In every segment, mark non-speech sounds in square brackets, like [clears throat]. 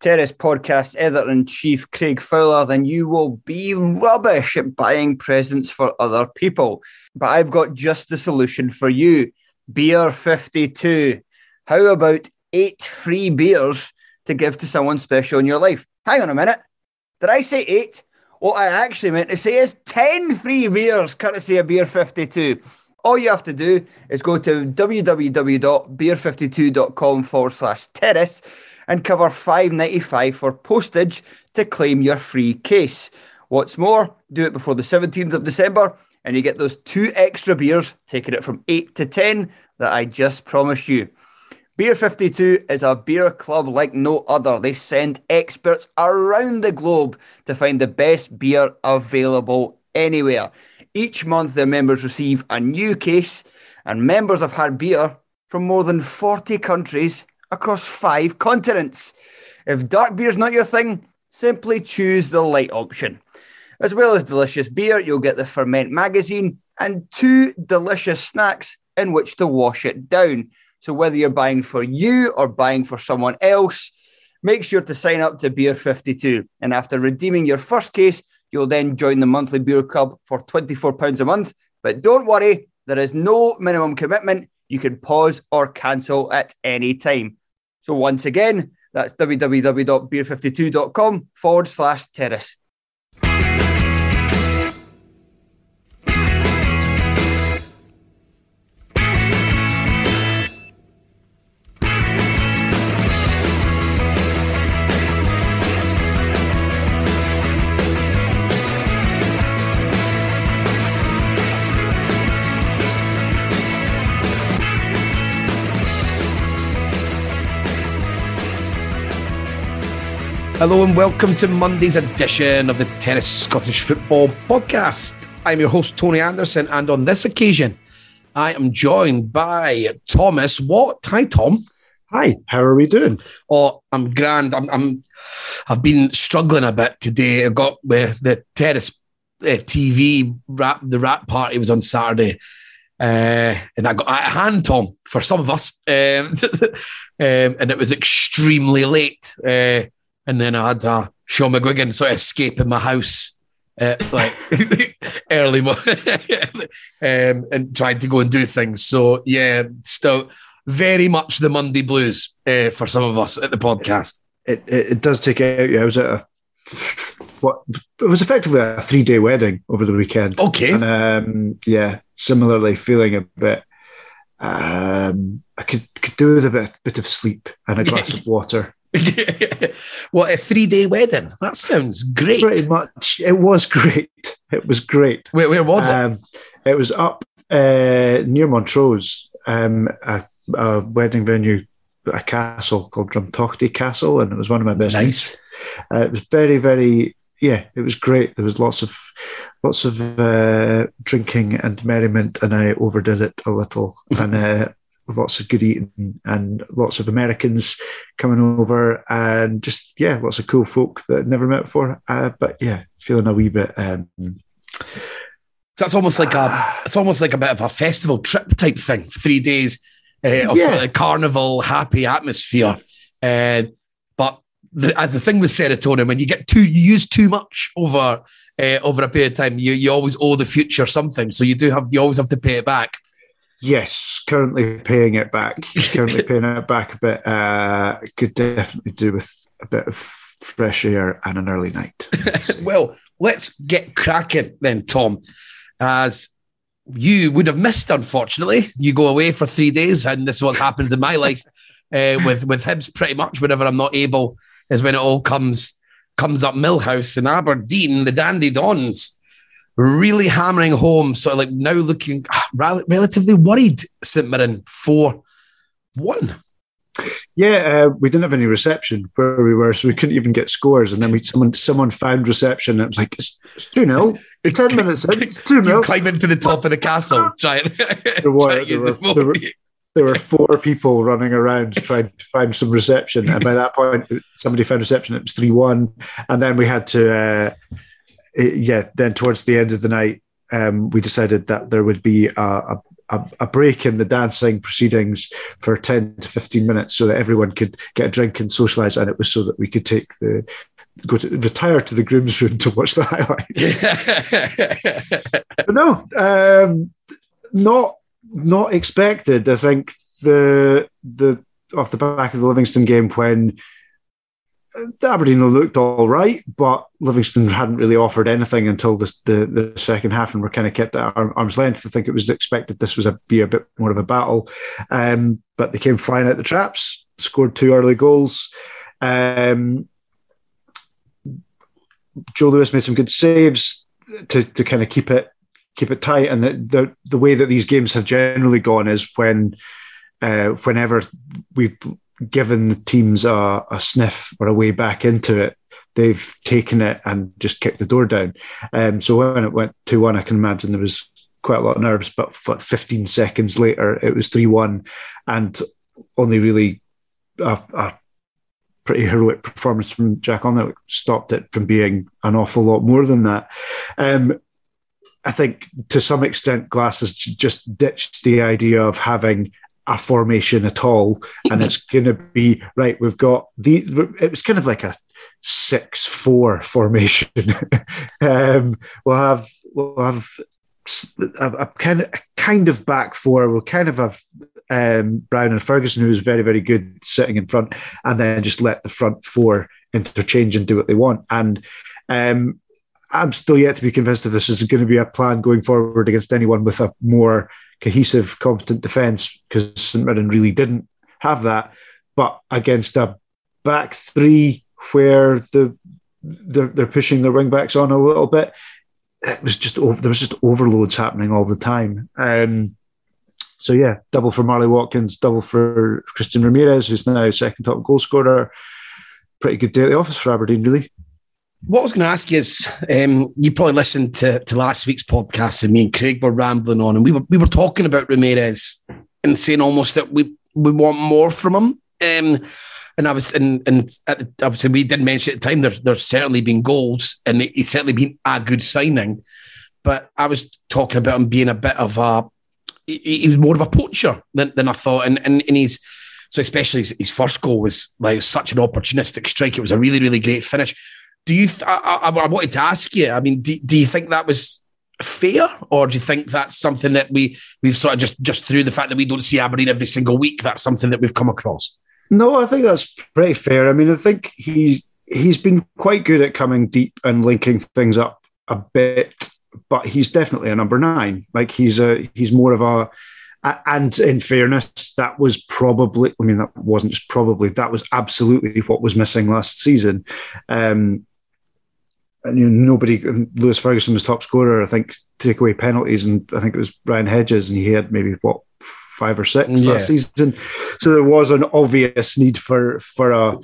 Terrace Podcast editor in chief Craig Fowler, then you will be rubbish at buying presents for other people. But I've got just the solution for you Beer 52. How about eight free beers to give to someone special in your life? Hang on a minute. Did I say eight? What I actually meant to say is 10 free beers, courtesy of Beer 52. All you have to do is go to www.beer52.com forward slash terrace and cover $5.95 for postage to claim your free case. What's more, do it before the 17th of December and you get those two extra beers, taking it from 8 to 10 that I just promised you. Beer 52 is a beer club like no other. They send experts around the globe to find the best beer available anywhere. Each month, their members receive a new case, and members have had beer from more than 40 countries across five continents. If dark beer's not your thing, simply choose the light option. As well as delicious beer, you'll get the Ferment magazine and two delicious snacks in which to wash it down. So whether you're buying for you or buying for someone else, make sure to sign up to Beer 52. And after redeeming your first case, you'll then join the monthly beer club for £24 a month. But don't worry, there is no minimum commitment. You can pause or cancel at any time. So once again, that's www.beer52.com forward slash terrace. Hello and welcome to Monday's edition of the Terrace Scottish Football Podcast. I'm your host, Tony Anderson, and on this occasion, I am joined by Thomas Watt. Hi, Tom. Hi, how are we doing? Oh, I'm grand. I'm, I'm I've been struggling a bit today. I got with the Terrace uh, TV rap. The rap party was on Saturday, uh, and I got a hand Tom for some of us, um, [laughs] um, and it was extremely late. Uh, and then I had uh, Sean McGuigan sort of escape in my house. Uh, like [laughs] early morning, [laughs] um, and tried to go and do things. So yeah, still very much the Monday blues uh, for some of us at the podcast. It, it, it does take out you. I was at a [laughs] what it was effectively a three day wedding over the weekend. Okay, and um, yeah, similarly feeling a bit. Um, I could could do with a bit, bit of sleep and a glass of water. [laughs] what a three day wedding! That sounds great. Pretty much, it was great. It was great. Where, where was um, it? It was up uh, near Montrose, um, a, a, wedding venue, a castle called Drumtochty Castle, and it was one of my best. Nice. Uh, it was very, very. Yeah, it was great. There was lots of, lots of uh, drinking and merriment, and I overdid it a little, and uh, lots of good eating and lots of Americans coming over and just yeah, lots of cool folk that I'd never met before. Uh, but yeah, feeling a wee bit. Um, So it's almost like a it's almost like a bit of a festival trip type thing. Three days uh, of Yeah. sort of carnival, happy atmosphere. Uh, but the, as the thing with serotonin, when you get too, you use too much over uh, over a period of time, you you always owe the future something. So you do have you always have to pay it back. Yes, currently paying it back. He's currently [laughs] paying it back a bit. Uh, could definitely do with a bit of fresh air and an early night. [laughs] well, let's get cracking then, Tom. As you would have missed, unfortunately, you go away for three days, and this is what happens in my life [laughs] uh, with with Hibs. Pretty much, whenever I'm not able, is when it all comes comes up. Millhouse and Aberdeen, the Dandy Dons, really hammering home. Sort of like now looking ah, rel- relatively worried. St Mirren four one. Yeah, uh, we didn't have any reception where we were, so we couldn't even get scores. And then we someone someone found reception, and it was like it's, it's two 0 [laughs] ten minutes in, it's two 0 You [laughs] climbing to the top of the castle, [laughs] trying, There were, there the were- there were- There were four people running around trying to find some reception, and by that point, somebody found reception. It was three one, and then we had to, uh, it- yeah. Then towards the end of the night, um, we decided that there would be a, a, a, break in the dancing proceedings for ten to fifteen minutes, so that everyone could get a drink and socialise. And it was so that we could take the go to retire to the groom's room to watch the highlights. [laughs] But no, um, not not expected. I think the the off the back of the Livingston game when Aberdeen looked all right, but Livingston hadn't really offered anything until the the, the second half, and were kind of kept at arm's length. I think it was expected this was a be a bit more of a battle, um, but they came flying out the traps, scored two early goals. Um, Joe Lewis made some good saves to, to kind of keep it keep it tight. And the, the the way that these games have generally gone is when uh, whenever we've given the teams a, a sniff or a way back into it, they've taken it and just kicked the door down. Um, so when it went two one, I can imagine there was quite a lot of nerves. But f- 15 seconds later, it was three one, and only really a, a pretty heroic performance from Jack on that stopped it from being an awful lot more than that. Um, I think to some extent, Glass has just ditched the idea of having a formation at all, and it's [laughs] going to be right. We've got the. It was kind of like a six-four formation. [laughs] um, we'll have we'll have a kind of kind of back four. We'll kind of have um, Brown and Ferguson, who's very very good sitting in front, and then just let the front four interchange and do what they want. And um, I'm still yet to be convinced if this is going to be a plan going forward against anyone with a more cohesive, competent defence, because St Mirren really didn't have that. But against a back three where the they're, they're pushing their wing backs on a little bit, it was just there was just overloads happening all the time. Um, so yeah, double for Marley Watkins, double for Christian Ramirez, who's now second top goal scorer. Pretty good day at the office for Aberdeen, really. What I was going to ask you is, um, you probably listened to, to last week's podcast, and me and Craig were rambling on, and we were we were talking about Ramirez and saying almost that we we want more from him. Um, and I was and and the, obviously we did mention at the time there's there's certainly been goals, and he's certainly been a good signing. But I was talking about him being a bit of a he, he was more of a poacher than, than I thought, and and, and he's so especially his, his first goal was like such an opportunistic strike. It was a really really great finish. Do you? Th- I, I, I wanted to ask you. I mean, do, do you think that was fair, or do you think that's something that we we've sort of just just through the fact that we don't see Aberdeen every single week? That's something that we've come across. No, I think that's pretty fair. I mean, I think he he's been quite good at coming deep and linking things up a bit, but he's definitely a number nine. Like he's a he's more of a- and in fairness, that was probably I mean that wasn't just probably that was absolutely what was missing last season. Um, and you know, nobody um, Lewis Ferguson was top scorer. I think take away penalties, and I think it was Ryan Hedges, and he had maybe what five or six Yeah. last season. So there was an obvious need for for a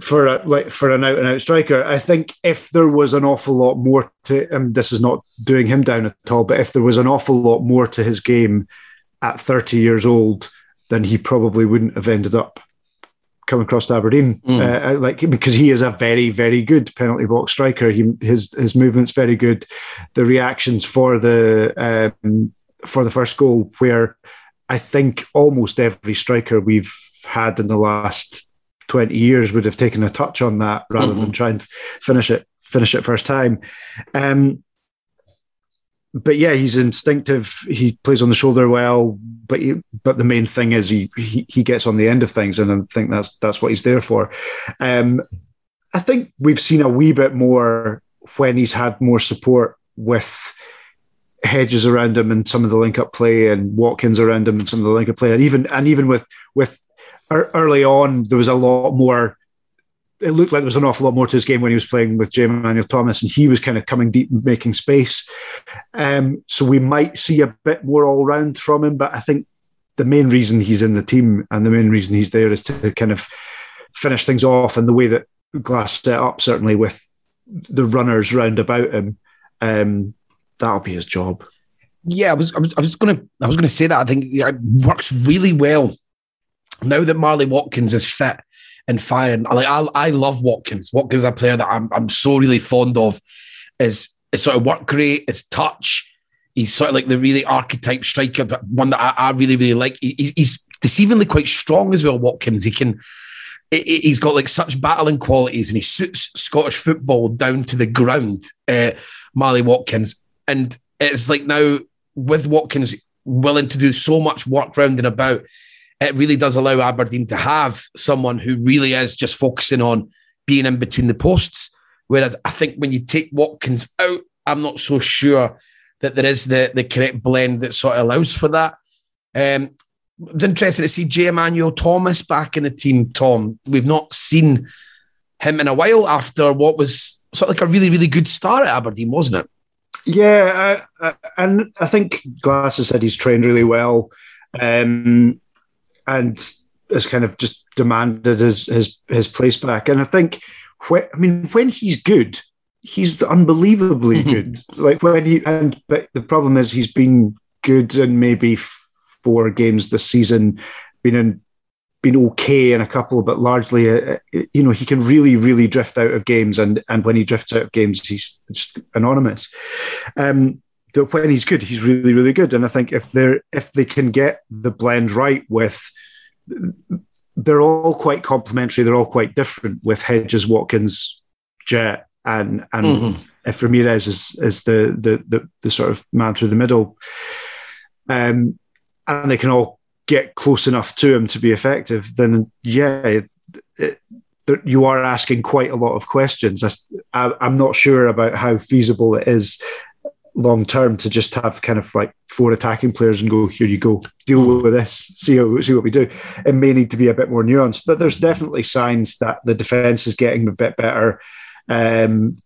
for a like for an out and out striker. I think if there was an awful lot more to, him, this is not doing him down at all, but if there was an awful lot more to his game at 30 years old, then he probably wouldn't have ended up coming across to Aberdeen. Mm. Uh, like because he is a very, very good penalty box striker. He his his movement's very good. The reactions for the um, for the first goal, where I think almost every striker we've had in the last 20 years would have taken a touch on that rather Mhm. than try and finish it finish it first time. Um, but yeah, he's instinctive. He plays on the shoulder well, but he, but the main thing is he, he he gets on the end of things, and I think that's that's what he's there for. Um, I think we've seen a wee bit more when he's had more support with Hedges around him and some of the link up play, and Watkins around him and some of the link up play, and even and even with with early on there was a lot more. It looked like there was an awful lot more to his game when he was playing with J. Emmanuel Thomas, and he was kind of coming deep and making space. Um, so we might see a bit more all round from him, but I think the main reason he's in the team and the main reason he's there is to kind of finish things off and the way that Glass set up, certainly with the runners round about him. Um, that'll be his job. Yeah, I was, I was, I was gonna, I was gonna say that. I think it works really well now that Marley Watkins is fit and firing. Like, I, I love Watkins. Watkins is a player that I'm, I'm so really fond of. Is is sort of work rate, his touch. He's sort of like the really archetype striker, but one that I, I really, really like. He, he's deceivingly quite strong as well. Watkins. He can. he- he- He's got like such battling qualities, and he suits Scottish football down to the ground. Uh, Marley Watkins, and it's like now with Watkins willing to do so much work round and about, it really does allow Aberdeen to have someone who really is just focusing on being in between the posts. Whereas I think when you take Watkins out, I'm not so sure that there is the, the correct blend that sort of allows for that. Um, interesting to see J. Emmanuel Thomas back in the team, Tom. We've not seen him in a while after what was sort of like a really, really good start at Aberdeen, wasn't it? Yeah, I, I, and I think Glass has said he's trained really well, um, and has kind of just demanded his his his place back. And I think, when, I mean, when he's good, he's unbelievably [laughs] good. Like when he and but the problem is he's been good in maybe four games this season, been in been okay in a couple, but largely, uh, uh, you know, he can really, really drift out of games, and and when he drifts out of games, he's just anonymous. Um, when he's good, he's really, really good, and I think if they're if they can get the blend right with, they're all quite complementary. They're all quite different with Hedges, Watkins, Jet, and and Mhm. if Ramirez is is the, the the the sort of man through the middle, um, and they can all get close enough to him to be effective, then yeah, it, it, you are asking quite a lot of questions. I, I'm not sure about how feasible it is long term to just have kind of like four attacking players and go here you go deal with this see how, see what we do it may need to be a bit more nuanced but there's definitely signs that the defense is getting a bit better um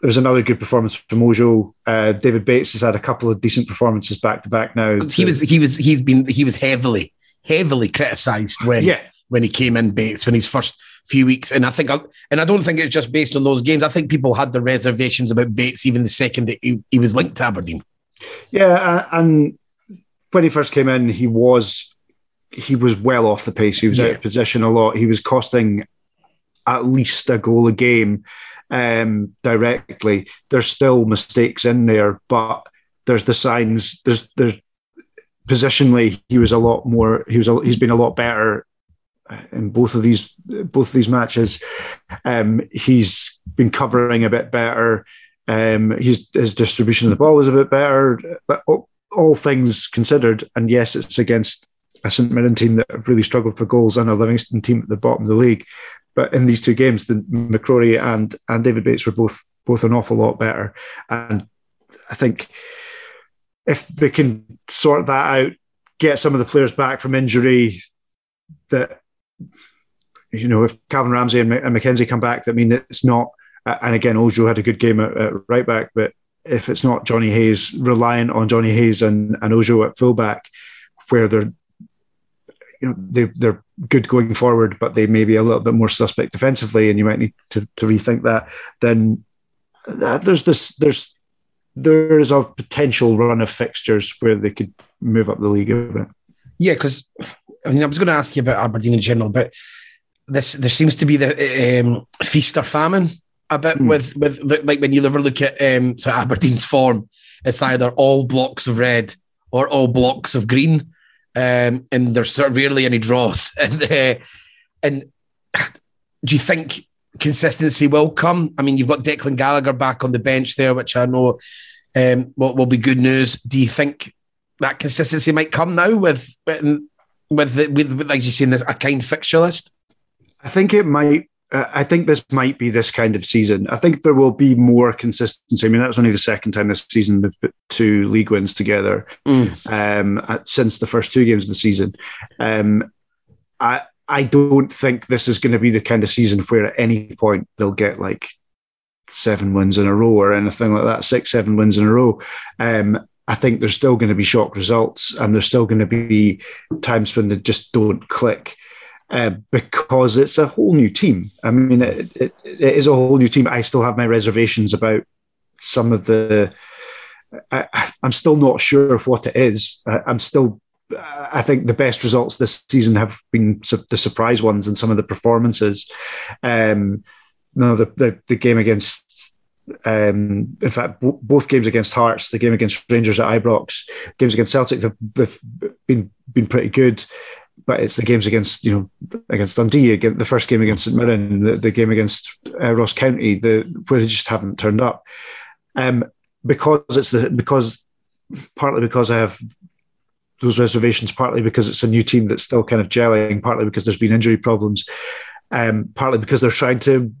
there's another good performance from Ojo. Uh, David Bates has had a couple of decent performances back to back now. he was he was he's been he was heavily heavily criticised when yeah, when he came in Bates when his first few weeks and I think and I don't think it's just based on those games I think people had the reservations about Bates even the second that he, he was linked to Aberdeen yeah, uh, and when he first came in, he was he was well off the pace. He was out Yeah. of position a lot. He was costing at least a goal a game um, directly. There's still mistakes in there, but there's the signs. There's there's positionally he was a lot more. He was a, he's been a lot better in both of these both of these matches. Um, he's been covering a bit better. Um, his his distribution of the ball is a bit better. But all, all things considered, and yes, it's against a St Mirren team that have really struggled for goals and a Livingston team at the bottom of the league. But in these two games, the McCrorie and and David Bates were both both an awful lot better. And I think if they can sort that out, get some of the players back from injury, that you know, if Calvin Ramsay and, and Mackenzie come back, that mean that it's not. And again, Ojo had a good game at, at right back, but if it's not Johnny Hayes reliant on Johnny Hayes and, and Ojo at fullback, where they're you know they they're good going forward, but they may be a little bit more suspect defensively, and you might need to, to rethink that. Then uh, there's this there's there is a potential run of fixtures where they could move up the league a bit. Yeah, because I mean, I was going to ask you about Aberdeen in general, but this there seems to be the um, feast or famine a bit mm. with with like when you ever look at um, so Aberdeen's form, it's either all blocks of red or all blocks of green, um, and there's sort of rarely any draws. [laughs] And uh, and do you think consistency will come? I mean, you've got Declan Gallagher back on the bench there, which I know um, will, will be good news. Do you think that consistency might come now with with with, with, with like you saying this a kind fixture list? I think it might. Uh, I think this might be this kind of season. I think there will be more consistency. I mean, that's only the second time this season they've put two league wins together mm. um, at, since the first two games of the season. Um, I I don't think this is going to be the kind of season where at any point they'll get like seven wins in a row or anything like that, six, seven wins in a row. Um, I think there's still going to be shock results and there's still going to be times when they just don't click. Uh, because it's a whole new team. I mean, it, it, it is a whole new team. I still have my reservations about some of the. I, am still not sure of what it is. I, I'm still. I think the best results this season have been su- the surprise ones and some of the performances. Um, no, the, the, the game against um, in fact, b- both games against Hearts, the game against Rangers at Ibrox, games against Celtic, they've, they've, been been pretty good. But it's the games against you know against Dundee, the first game against St Mirren, the, the game against uh, Ross County, the where they just haven't turned up. Um, because it's the because partly because I have those reservations, partly because it's a new team that's still kind of gelling, partly because there's been injury problems, um, partly because they're trying to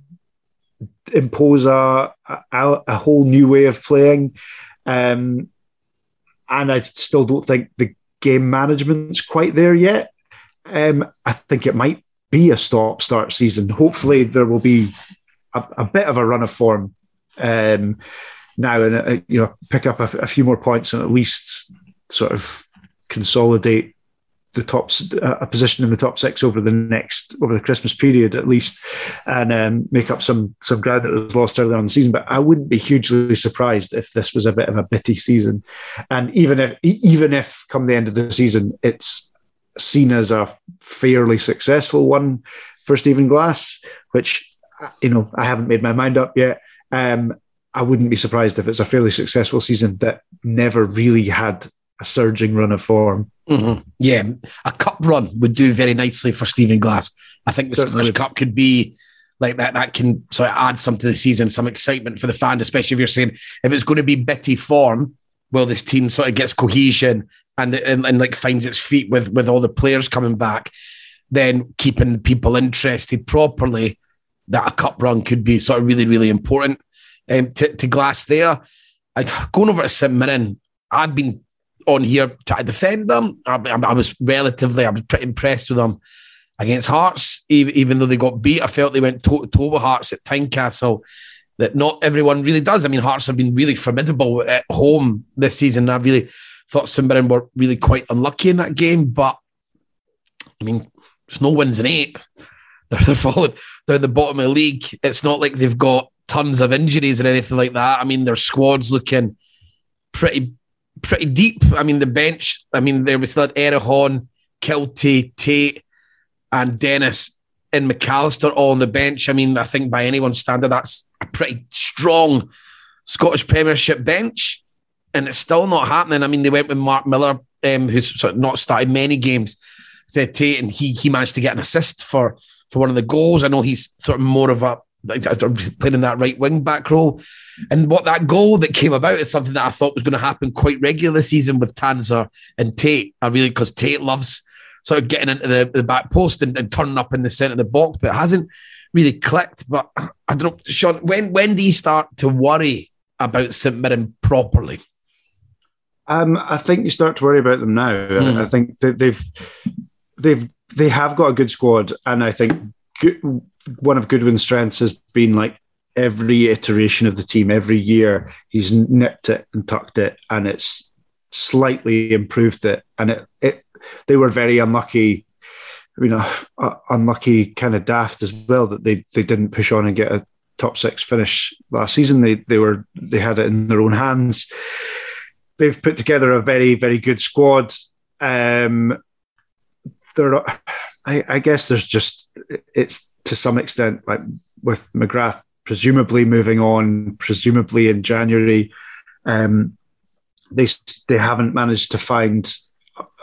impose a, a, a whole new way of playing. Um, and I still don't think the game management's quite there yet. Um, I think it might be a stop start season. Hopefully, there will be a, a bit of a run of form um, now and uh, you know pick up a, a, few more points and at least sort of consolidate the top a position in the top six over the next over the Christmas period at least, and um, make up some some ground that was lost earlier on the season. But I wouldn't be hugely surprised if this was a bit of a bitty season, and even if even if come the end of the season it's seen as a fairly successful one for Stephen Glass, which you know I haven't made my mind up yet. Um, I wouldn't be surprised if it's a fairly successful season that never really had a surging run of form. Mm-hmm. Yeah, a cup run would do very nicely for Stephen Glass. I think the Certainly. Scottish Cup could be like that. That can sort of add some to the season, some excitement for the fan, especially if you're saying if it's going to be bitty form, well, this team sort of gets cohesion and, and, and like finds its feet with with all the players coming back, then keeping people interested properly. That a cup run could be sort of really, really important um, to, to Glass there. I, going over to St Mirren, I've been on here try to defend them. I, I, was relatively, I was pretty impressed with them against Hearts, even, though they got beat. I felt they went toe to toe with Hearts at Tynecastle. That not everyone really does. I mean, Hearts have been really formidable at home this season. I really thought St Mirren were really quite unlucky in that game, but I mean, there's no wins in eight. [laughs] They're, they're falling. In the bottom of the league. It's not like they've got tons of injuries or anything like that. I mean, their squad's looking pretty pretty deep. I mean, the bench, I mean, there was still Erhahon, Kiltie, Tait, and Dennis and McAllister all on the bench. I mean, I think by anyone's standard, that's a pretty strong Scottish Premiership bench. And it's still not happening. I mean, they went with Mark Miller, um, who's sort of not started many games, said Tait, and he he managed to get an assist for for one of the goals. I know he's sort of more of a playing in that right wing back role. And what that goal that came about is something that I thought was going to happen quite regular this season with Tanser and Tait. I really, because Tait loves sort of getting into the, the back post and, and, turning up in the centre of the box, but it hasn't really clicked. But [clears throat] I don't know, Sean, when, when do you start to worry about St Mirren properly? Um, I think you start to worry about them now. Mm. I think that they've they've they have got a good squad, and I think one of Goodwin's strengths has been like every iteration of the team, every year he's nipped it and tucked it, and it's slightly improved it. And it, it they were very unlucky, you know, uh, unlucky kind of daft as well that they they didn't push on and get a top six finish last season. They they were they had it in their own hands. They've put together a very very good squad. Um, they're, I, I guess there's just it's to some extent like with McGrath presumably moving on, presumably in January. Um, they they haven't managed to find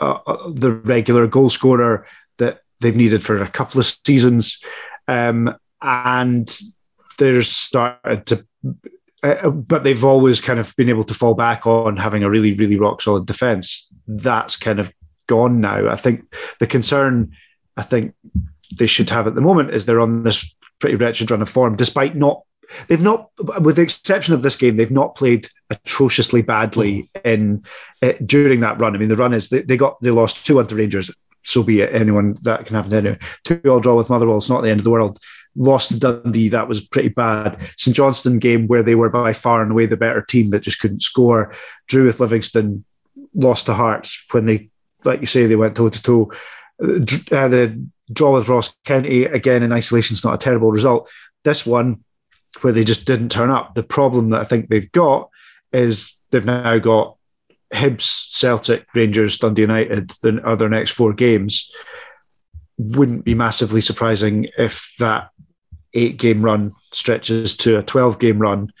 uh, uh, the regular goal scorer that they've needed for a couple of seasons, um, and they're started to. Uh, but they've always kind of been able to fall back on having a really, really rock solid defense. That's kind of gone now. I think the concern, I think they should have at the moment is they're on this pretty wretched run of form, despite not they've not, with the exception of this game, they've not played atrociously badly in uh, during that run. I mean, the run is they, they got they lost two under Rangers. So be it. Anyone that can happen anyway. Two all draw with Motherwell. It's not the end of the world. Lost to Dundee. That was pretty bad. St Johnstone game where they were by far and away the better team that just couldn't score. Drew with Livingston. Lost to Hearts when they, like you say, they went toe to toe. Uh, the draw with Ross County again in isolation is not a terrible result. This one where they just didn't turn up. The problem that I think they've got is they've now got Hibs, Celtic, Rangers, Dundee United are their next four games. Wouldn't be massively surprising if that eight game run stretches to a 12 game run.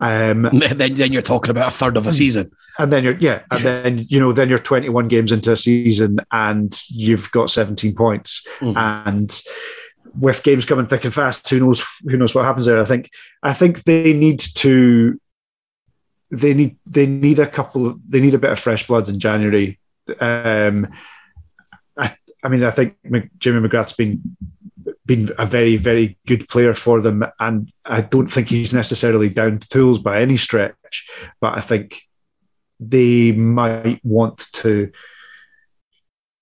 Um, [laughs] then, then you're talking about a third of a season. And then you're, yeah, and then, you know, then you're 21 games into a season and you've got 17 points. Mm-hmm. And, with games coming thick and fast, who knows who knows what happens there? I think I think they need to they need they need a couple of they need a bit of fresh blood in January. Um, I I mean I think Jimmy McGrath's been been a very very good player for them, and I don't think he's necessarily down to tools by any stretch, but I think they might want to,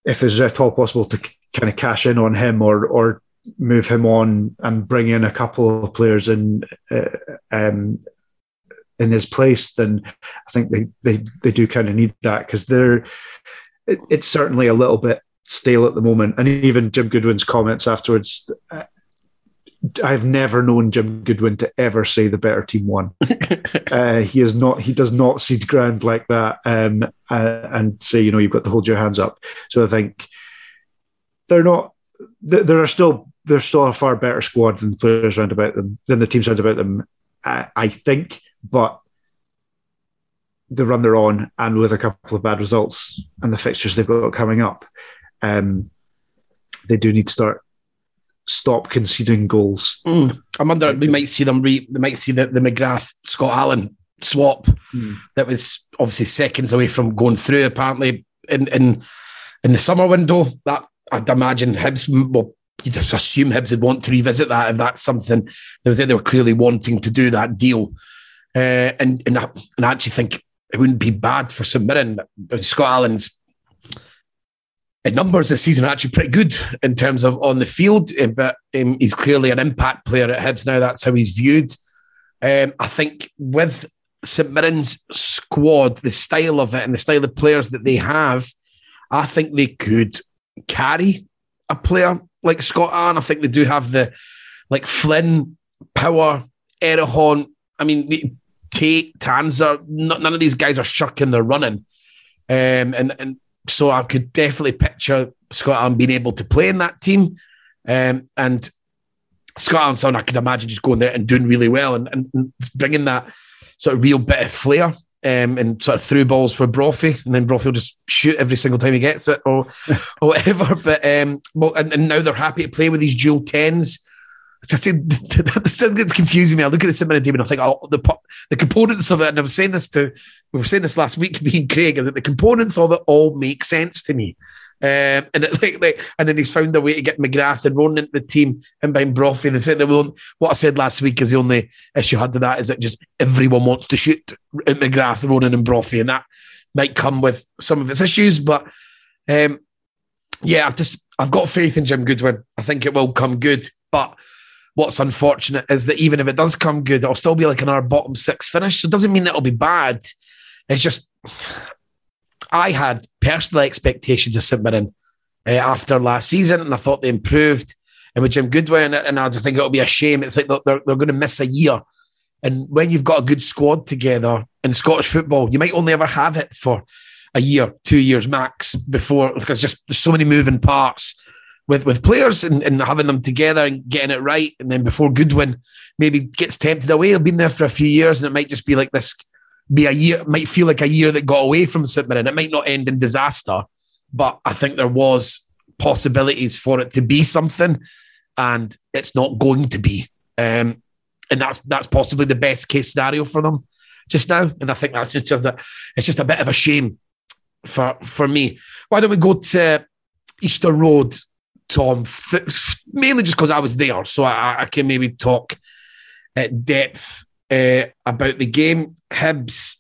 if it's at all possible, to kind of cash in on him or or move him on and bring in a couple of players in uh, um, in his place, then I think they they they do kind of need that because they're it, it's certainly a little bit stale at the moment. And even Jim Goodwin's comments afterwards. I've never known Jim Goodwin to ever say the better team won. [laughs] uh, he is not. He does not cede ground like that um, uh, and say, you know, you've got to hold your hands up. So I think they're not. There are still they're still a far better squad than the players around about them, than the teams around about them, I, I think. But the run they're on, and with a couple of bad results and the fixtures they've got coming up, um, they do need to start stop conceding goals. Mm. I wonder we might see them re, we might see the, the McGrath Scott Allan swap mm. that was obviously seconds away from going through. Apparently in in in the summer window, that I'd imagine Hibs Well, you'd assume Hibs would want to revisit that if that's something they was they were clearly wanting to do that deal. Uh, and and I, and I actually think it wouldn't be bad for St Mirren. Scott Allan's numbers this season are actually pretty good in terms of on the field, eh, but um, he's clearly an impact player at Hibs now. That's how he's viewed. Um, I think with St Mirren's squad, the style of it and the style of players that they have, I think they could carry a player like Scott Allan. I think they do have the like Flynn, Power, Erhahon. I mean, Tait, Tanser, none of these guys are shirking their running. Um, and, and so I could definitely picture Scott Allan being able to play in that team. Um, and Scott Allan's son, I could imagine just going there and doing really well and, and bringing that sort of real bit of flair um, and sort of through balls for Brophy, and then Brophy will just shoot every single time he gets it, or [laughs] or whatever. But um, well, and, and, now they're happy to play with these dual tens. So It's [laughs] still gets confusing me. I look at the St team and I think, oh, the the components of it. And I'm saying this to we were saying this last week, [laughs] me and Craig, that the components of it all make sense to me. Um, and it, [laughs] like, like, and then he's found a way to get McGrath and Ronan into the team and behind Brophy. They said that what I said last week is the only issue I had to that is that just everyone wants to shoot at McGrath, Ronan, and Brophy, and that might come with some of its issues. But um, yeah, I've just I've got faith in Jim Goodwin. I think it will come good. But what's unfortunate is that even if it does come good, it'll still be like in our bottom six finish. So it doesn't mean it'll be bad. It's just I had personal expectations of St Mirren uh, after last season, and I thought they improved. and with Jim Goodwin, and I just think it'll be a shame. It's like they're, they're, going to miss a year. And when you've got a good squad together in Scottish football, you might only ever have it for a year, two years max before, because just there's so many moving parts with with players and, and having them together and getting it right. And then before Goodwin maybe gets tempted away, he'll been there for a few years, and it might just be like this, be a year, might feel like a year that got away from St Mirren. It might not end in disaster, but I think there was possibilities for it to be something, and it's not going to be. Um, and that's that's possibly the best case scenario for them just now. And I think that's just a, it's just a bit of a shame for for me. Why don't we go to Easter Road, Tom? Mainly just because I was there, so I, I, can maybe talk at depth uh, about the game. Hibs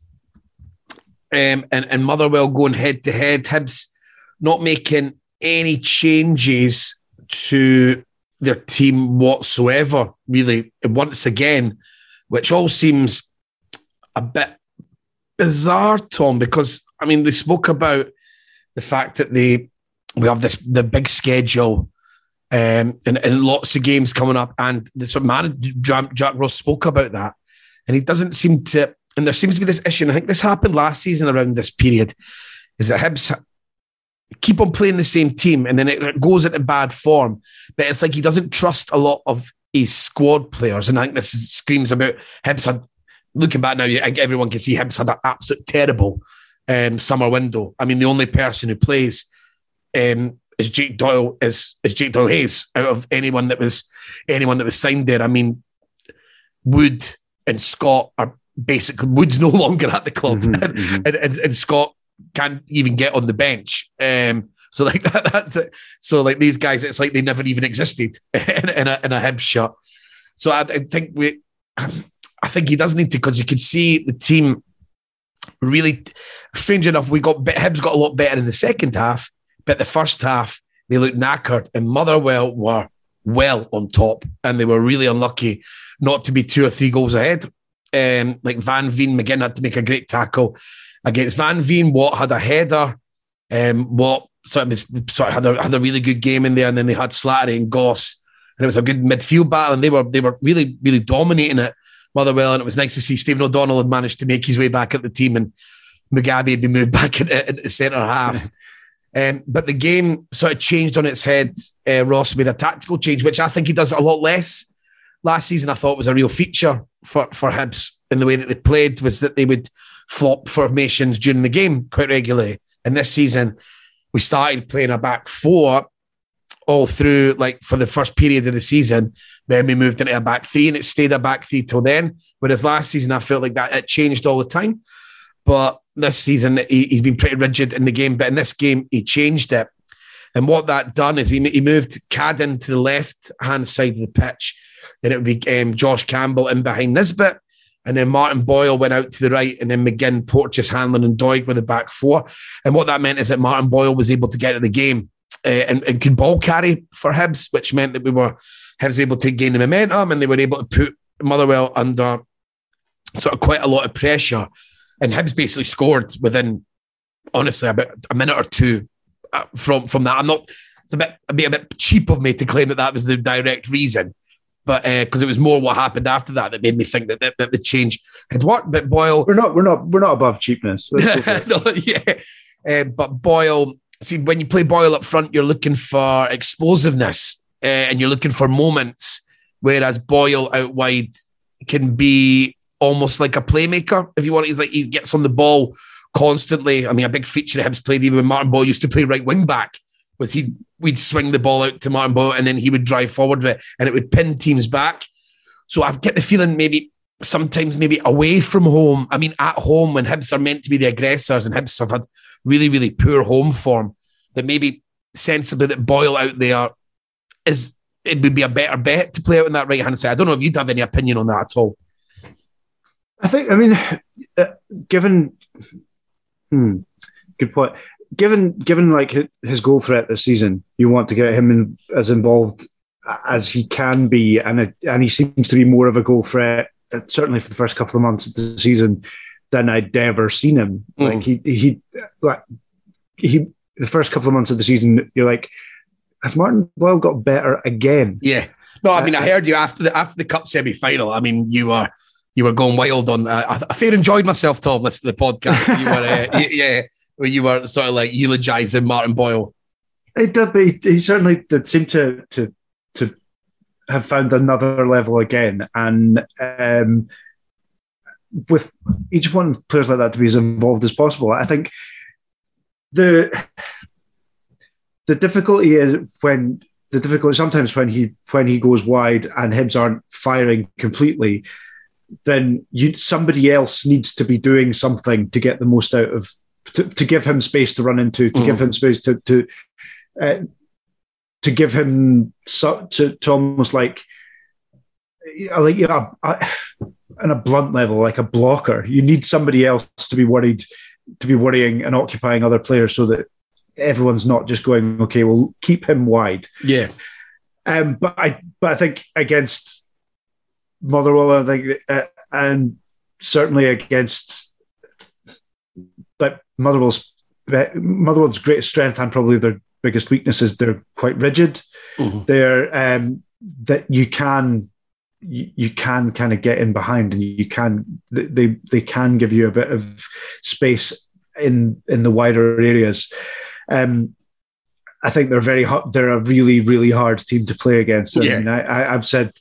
um, and and Motherwell going head to head. Hibs not making any changes to their team whatsoever, really, once again, which all seems a bit bizarre, Tom, because I mean, they spoke about the fact that they we have this the big schedule um, and, and lots of games coming up, and of man Jack Ross spoke about that, and he doesn't seem to. And there seems to be this issue, and I think this happened last season around this period, is that Hibs keep on playing the same team and then it goes into bad form. But it's like he doesn't trust a lot of his squad players. And I think this is, screams about Hibs had, looking back now, everyone can see Hibs had an absolute terrible um, summer window. I mean, the only person who plays um, is Jake Doyle, is, is Jake Doyle Hayes out of anyone that was anyone that was signed there. I mean, Wood and Scott are basically Wood's [laughs] no longer at the club, mm-hmm, and, mm-hmm. And, and, and, Scott can't even get on the bench. Um, so [laughs] like that, that's it. So like these guys, it's like they never even existed [laughs] in, in a in a Hibs shot. So I, I think we, I think he does need to because you could see the team really strange enough. We got Hibs got a lot better in the second half, but the first half they looked knackered, and Motherwell were well on top, and they were really unlucky not to be two or three goals ahead. Um, like Van Veen McGinn had to make a great tackle against Van Veen. Watt had a header. Um, Watt sort of, sort of had, a, had a really good game in there, and then they had Slattery and Goss, and it was a good midfield battle, and they were they were really really dominating it. Motherwell, and it was nice to see Stephen O'Donnell had managed to make his way back at the team, and Mugabi had been moved [laughs] back into the centre half. Um, but the game sort of changed on its head. Uh, Ross made a tactical change, which I think he does a lot less. Last season, I thought was a real feature for for Hibs in the way that they played was that they would flop formations during the game quite regularly. And this season, we started playing a back four all through, like for the first period of the season. Then we moved into a back three, and it stayed a back three till then. Whereas last season, I felt like that it changed all the time. But this season, he, has been pretty rigid in the game. But in this game, he changed it. And what that done is he, he moved Cadden to the left hand side of the pitch. Then it would be um, Josh Campbell in behind Nisbet. And then Martin Boyle went out to the right, and then McGinn, Porteous, Hanlon, and Doig were the back four. And what that meant is that Martin Boyle was able to get to the game uh, and, and could ball carry for Hibs, which meant that we were Hibs were able to gain the momentum, and they were able to put Motherwell under sort of quite a lot of pressure. And Hibs basically scored within, honestly, about a minute or two uh, from from that. I'm not. It's a bit, a bit, a bit cheap of me to claim that that was the direct reason but because uh, it was more what happened after that that made me think that, that, that the change had worked. But Boyle, we're not, we're not, we're not above cheapness. [laughs] no, yeah, uh, but Boyle. See, when you play Boyle up front, you're looking for explosiveness uh, and you're looking for moments. Whereas Boyle out wide can be almost like a playmaker. If you want, he's like he gets on the ball constantly. I mean, a big feature of him's played even when Martin Boyle used to play right wing back was he we'd swing the ball out to Martin Boyle and then he would drive forward with it and it would pin teams back. So I get the feeling maybe sometimes maybe away from home. I mean, at home when Hibs are meant to be the aggressors and Hibs have had really, really poor home form, that maybe sensibly that Boyle out there is it would be a better bet to play out on that right hand side. I don't know if you'd have any opinion on that at all. I think, I mean, uh, given, hmm, good point given given like his goal threat this season, you want to get him in, as involved as he can be, and it, and he seems to be more of a goal threat, uh, certainly for the first couple of months of the season, than I'd ever seen him. Mm. Like he he like he the first couple of months of the season, you're like has Martin Boyle got better again? Yeah. No, I mean, I heard you after the after the cup semi final. I mean, you were you were going wild on. Uh, I, I fair enjoyed myself, Tom, listening to the podcast. You were, uh, [laughs] yeah, where you were sort of like eulogizing Martin Boyle. It did, but he, he certainly did seem to to to have found another level again, and um, with each one players like that to be as involved as possible. I think the the difficulty is when the difficulty sometimes when he when he goes wide and Hibs aren't firing completely, then you somebody else needs to be doing something to get the most out of to, to give him space to run into, to mm. give him space to to uh, to give him so, to, to almost like like you know on a blunt level like a blocker. You need somebody else to be worried to be worrying and occupying other players so that everyone's not just going okay. We'll keep him wide. Yeah. Um, but I but I think against Motherwell, I think, uh, and certainly against that Motherwell's Motherwell's greatest strength and probably their biggest weakness is they're quite rigid. Mm-hmm. They're um, that you can you, you can kind of get in behind and you can they they can give you a bit of space in in the wider areas. Um, I think they're very hard, they're a really really hard team to play against. I yeah. mean, I, I, have said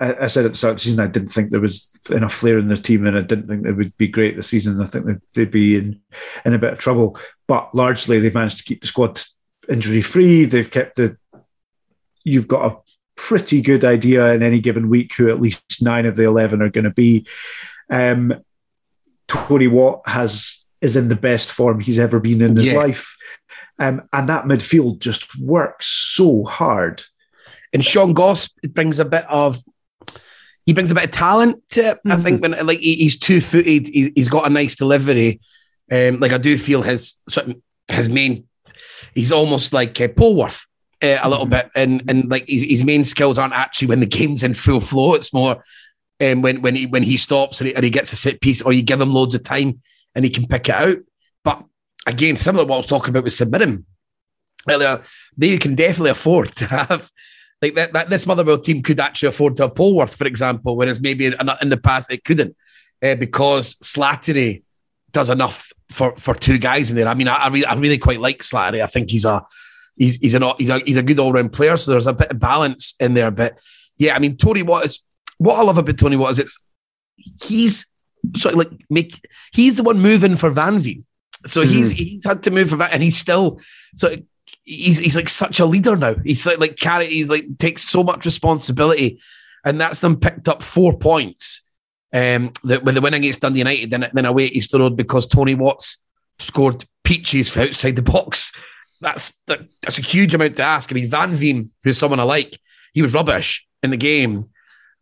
I, said at the start of the season I didn't think there was enough flair in the team, and I didn't think they would be great this season. I think they'd be in in a bit of trouble, but largely they've managed to keep the squad injury free. They've kept the. You've got a pretty good idea in any given week who at least nine of the eleven are going to be. Um, Tony Watt has is in the best form he's ever been in his yeah. life, um, and that midfield just works so hard. And Sean Goss brings a bit of he brings a bit of talent to it. Mm-hmm. I think when like he's two footed, he's got a nice delivery. Um, like I do feel his sort of his main, he's almost like uh, Polworth uh, a little mm-hmm. bit, and and like his, his, main skills aren't actually when the game's in full flow. It's more um, when when he when he stops and he, and he gets a set piece, or you give him loads of time and he can pick it out. But again, similar to what I was talking about with St earlier, they can definitely afford to have like that, that this Motherwell team could actually afford to have Polworth, for example, whereas maybe in, in the past it couldn't uh, because Slattery does enough for, for two guys in there. I mean, I, I, really, I really quite like Slattery. I think he's a he's he's an he's a he's a good all round player. So there's a bit of balance in there. But yeah, I mean, Tony Watt is what I love about Tony Watt is it's he's sort of like make he's the one moving for Van Veen. So mm-hmm. he's he's had to move for Van, and he's still so he's he's like such a leader now. He's like like carry he's like takes so much responsibility, and that's them picked up four points. Um, that with the win against Dundee United, then then away at Easter Road because Tony Watts scored peaches for outside the box. That's that, that's a huge amount to ask. I mean, Van Veen, who's someone I like, he was rubbish in the game,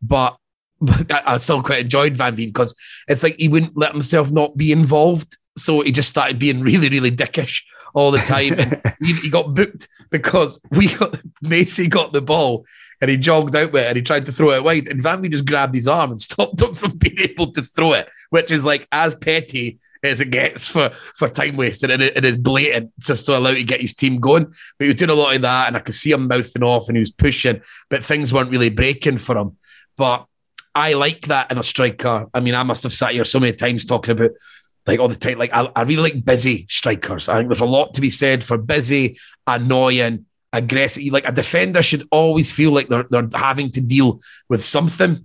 but, [laughs] but I, I still quite enjoyed Van Veen because it's like he wouldn't let himself not be involved. So he just started being [laughs] really, really dickish all the time. And [laughs] he, he, got booked because we got Macey got the ball and he jogged out with it and he tried to throw it wide. And Van Veen just grabbed his arm and [laughs] stopped him from being able to throw it, which is like as petty as it gets for for time wasting. And it, it is blatant just to allow to get his team going. But he was doing a lot of that, and I could see him mouthing off and he was pushing, but things weren't really breaking for him. But I like that in a striker. I mean, I must have sat here so many times talking about like all the time. Like I, I really like busy strikers. I think there's a lot to be said for busy, annoying, aggressive. Like a defender should always feel like they're they're having to deal with something.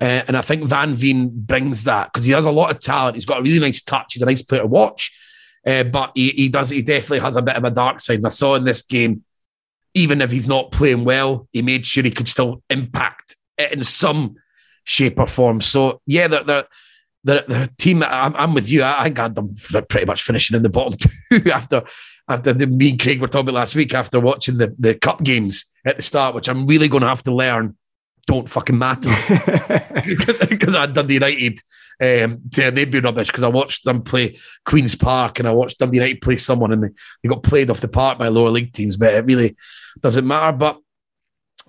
Uh, and I think Van Veen brings that because he has a lot of talent. He's got a really nice touch. He's a nice player to watch. Uh, but he, he does he definitely has a bit of a dark side. And I saw in this game, even if he's not playing well, he made sure he could still impact it in some shape or form. So yeah, they're, they're the, the team, I'm, I'm with you. I, I got them pretty much finishing in the bottom [laughs] two after after the, me and Craig were talking about last week after watching the, the cup games at the start, which I'm really going to have to learn don't fucking matter [laughs] [laughs] because I had Dundee United. Um, they'd be rubbish because I watched them play Queens Park and I watched Dundee United play someone and they, they got played off the park by lower league teams, but it really doesn't matter. But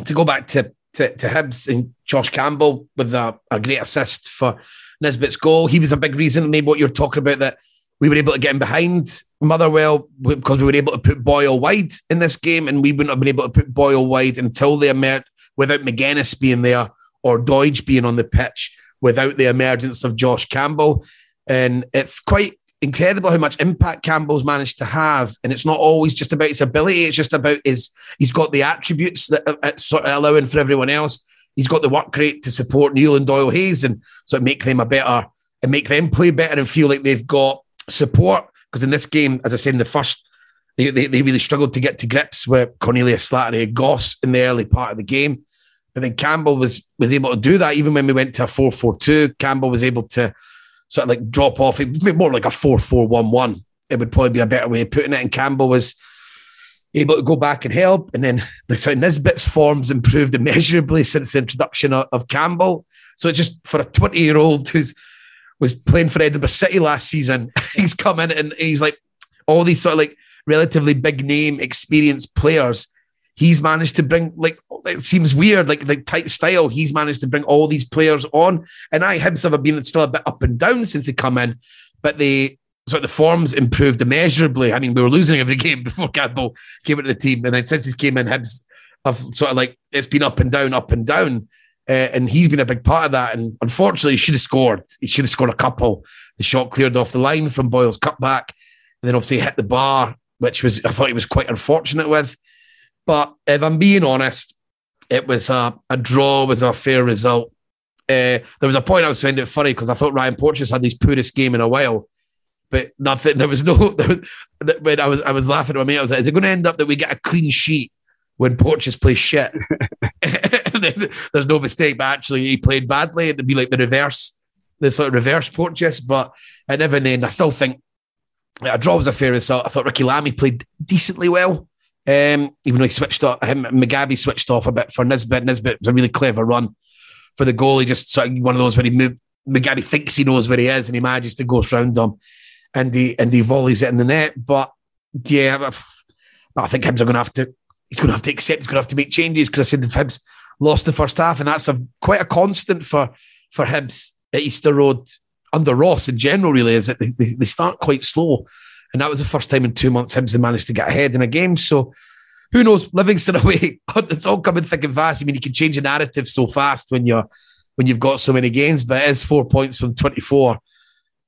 to go back to to, to Hibs and Josh Campbell with a, a great assist for Nisbet's goal. He was a big reason, maybe what you're talking about, that we were able to get in behind Motherwell because we were able to put Boyle wide in this game, and we wouldn't have been able to put Boyle wide until they emerged without Magennis being there or Doidge being on the pitch without the emergence of Josh Campbell. And it's quite incredible how much impact Campbell's managed to have. And it's not always just about his ability, it's just about his, he's got the attributes that are sort of allowing for everyone else. He's got the work rate to support Newell and Doyle Hayes and sort of make them a better and make them play better and feel like they've got support. Because in this game, as I said in the first, they, they, they really struggled to get to grips with Cornelius Slattery and Goss in the early part of the game. But then Campbell was was able to do that even when we went to a 4 4 2. Campbell was able to sort of like drop off. It be more like a 4 4 1 1. It would probably be a better way of putting it. And Campbell was able to go back and help. And then [laughs] the so Nisbet's forms improved [laughs] immeasurably since the introduction of, of Campbell. So it's just for a 20 year old who's was playing for Edinburgh City last season, [laughs] he's come in and he's like all these sort of like relatively big name experienced players he's managed to bring like it seems weird, like like tight style. He's managed to bring all these players on, and I Hibs have been still a bit up and down since they come in, but they of the forms improved immeasurably. I mean, we were losing every [laughs] game before Campbell came into the team, and then since he came in, Hibs have sort of like it's been up and down, up and down. Uh, and he's been a big part of that. And unfortunately, he should have scored. He should have scored a couple. The shot cleared off the line from Boyle's cutback, and then obviously hit the bar, which was I thought he was quite unfortunate with. But if I'm being honest, it was a, a draw was a fair result. Uh, there was a point I was finding it funny because I thought Ryan Porteous had his poorest game in a while, but nothing. There was no. [laughs] There was, when I was I was laughing at my mate, I was like, "Is it going to end up that we get a clean sheet when Porteous plays shit?" [laughs] [laughs] There's no mistake, but actually he played badly. It'd be like the reverse, the sort of reverse Porteous. But at never end, I still think a draw was a fair result. I thought Ricki Lamie played decently well. Um, even though he switched off, him Mugabi switched off a bit for Nisbet. Nisbet was a really clever run for the goal. He just sort of one of those where he moved. Mugabi thinks he knows where he is, and he manages to go around him, and he and he volleys it in the net. But yeah, I think Hibs are going to have to. He's going to have to accept. He's going to have to make changes because I said the Hibs lost the first half, and that's a quite a constant for for Hibs at Easter Road under Ross in general. Really, is that they, they, start quite slow and that was the first time in two months Hibs managed to get ahead in a game. So who knows? Livingston [laughs] away, it's all coming thick and fast. I mean, you can change a narrative so fast when you're when you've got so many games, but it is four points from 24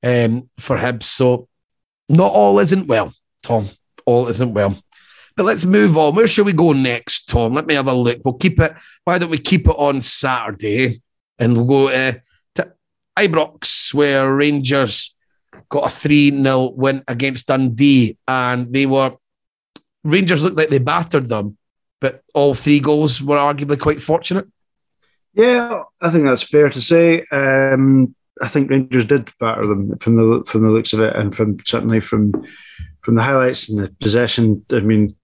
um, for Hibs. So not all isn't well, Tom. All isn't well. But let's move on. Where shall we go next, Tom? Let me have a look. We'll keep it. Why don't we keep it on Saturday? And we'll go uh, to Ibrox, where Rangers got a 3 0 win against Dundee, and they were Rangers looked like they battered them, but all three goals were arguably quite fortunate. Yeah, I think that's fair to say. Um, I think Rangers did batter them from the from the looks of it, and from certainly from from the highlights and the possession. I mean,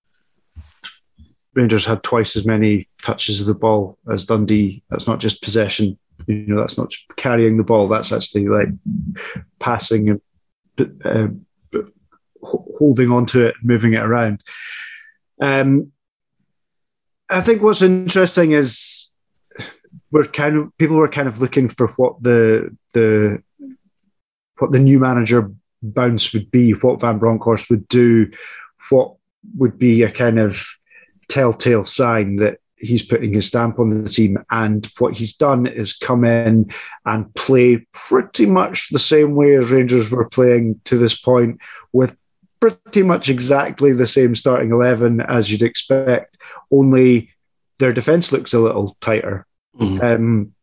Rangers had twice as many touches of the ball as Dundee. That's not just possession you know that's not carrying the ball that's actually like passing and uh, holding on to it moving it around um, i think what's interesting is we're kind of people were kind of looking for what the the what the new manager bounce would be what van bronckhorst would do what would be a kind of telltale sign that he's putting his stamp on the team. And what he's done is come in and play pretty much the same way as Rangers were playing to this point, with pretty much exactly the same starting 11 as you'd expect, only their defence looks a little tighter. Mm-hmm. Um,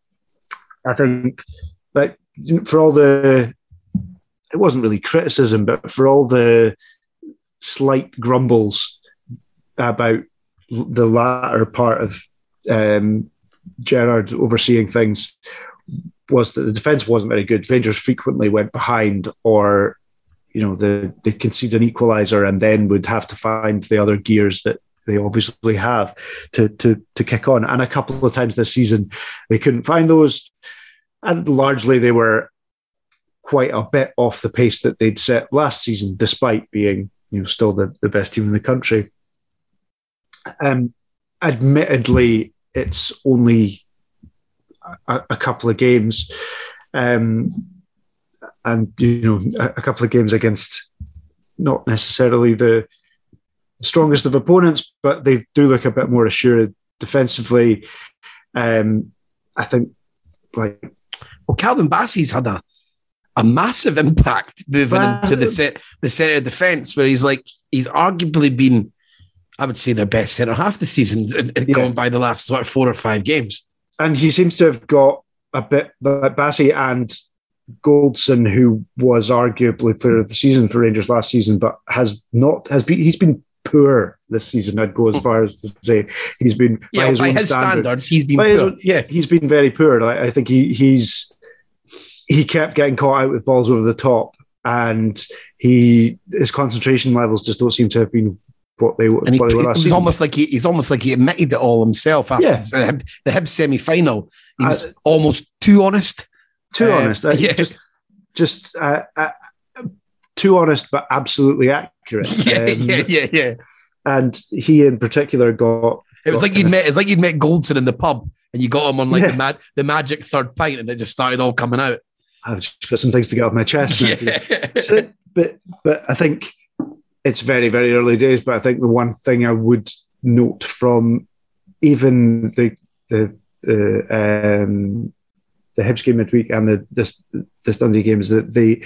I think that for all the, it wasn't really criticism, but for all the slight grumbles about the latter part of um, Gerrard overseeing things was that the defence wasn't very good. Rangers frequently went behind, or you know, the, they concede an equaliser and then would have to find the other gears that they obviously have to to to kick on. And a couple of times this season, they couldn't find those, and largely they were quite a bit off the pace that they'd set last season, despite being you know still the, the best team in the country. Um, admittedly, it's only a, a couple of games. Um, and you know a, a couple of games against not necessarily the strongest of opponents, but they do look a bit more assured defensively. Um, I think like well, Calvin Bassey's had a a massive impact moving well, into the set the centre of defence, where he's like he's arguably been, I would say, their best centre half this season, yeah. going by the last sort of four or five games. And he seems to have got a bit like Bassey and Goldson, who was arguably player of the season for Rangers last season, but has not has been he's been poor this season. I'd go as far as to say he's been yeah, by his, by his standard, standards, he's been poor. Yeah, he's been very poor. I, I think he he's he kept getting caught out with balls over the top, and he his concentration levels just don't seem to have been what they, and he, what they were It almost like he, he's almost like he admitted it all himself after yeah. the, the Hibs semi final. He was uh, almost too honest. Too uh, honest. Uh, [laughs] yeah. Just, just uh, uh, too honest, but absolutely accurate. [laughs] Yeah, um, yeah, yeah, yeah. And he in particular got. It was got like you'd met. It's like you'd met Goldson in the pub, and you got him on like yeah. the mad, the magic third pint, and it just started all coming out. I've just got some things to get off my chest. [laughs] Yeah. So, but but I think it's very very early days. But I think the one thing I would note from even the the uh, um, the Hibs game midweek and the this this Dundee game is that the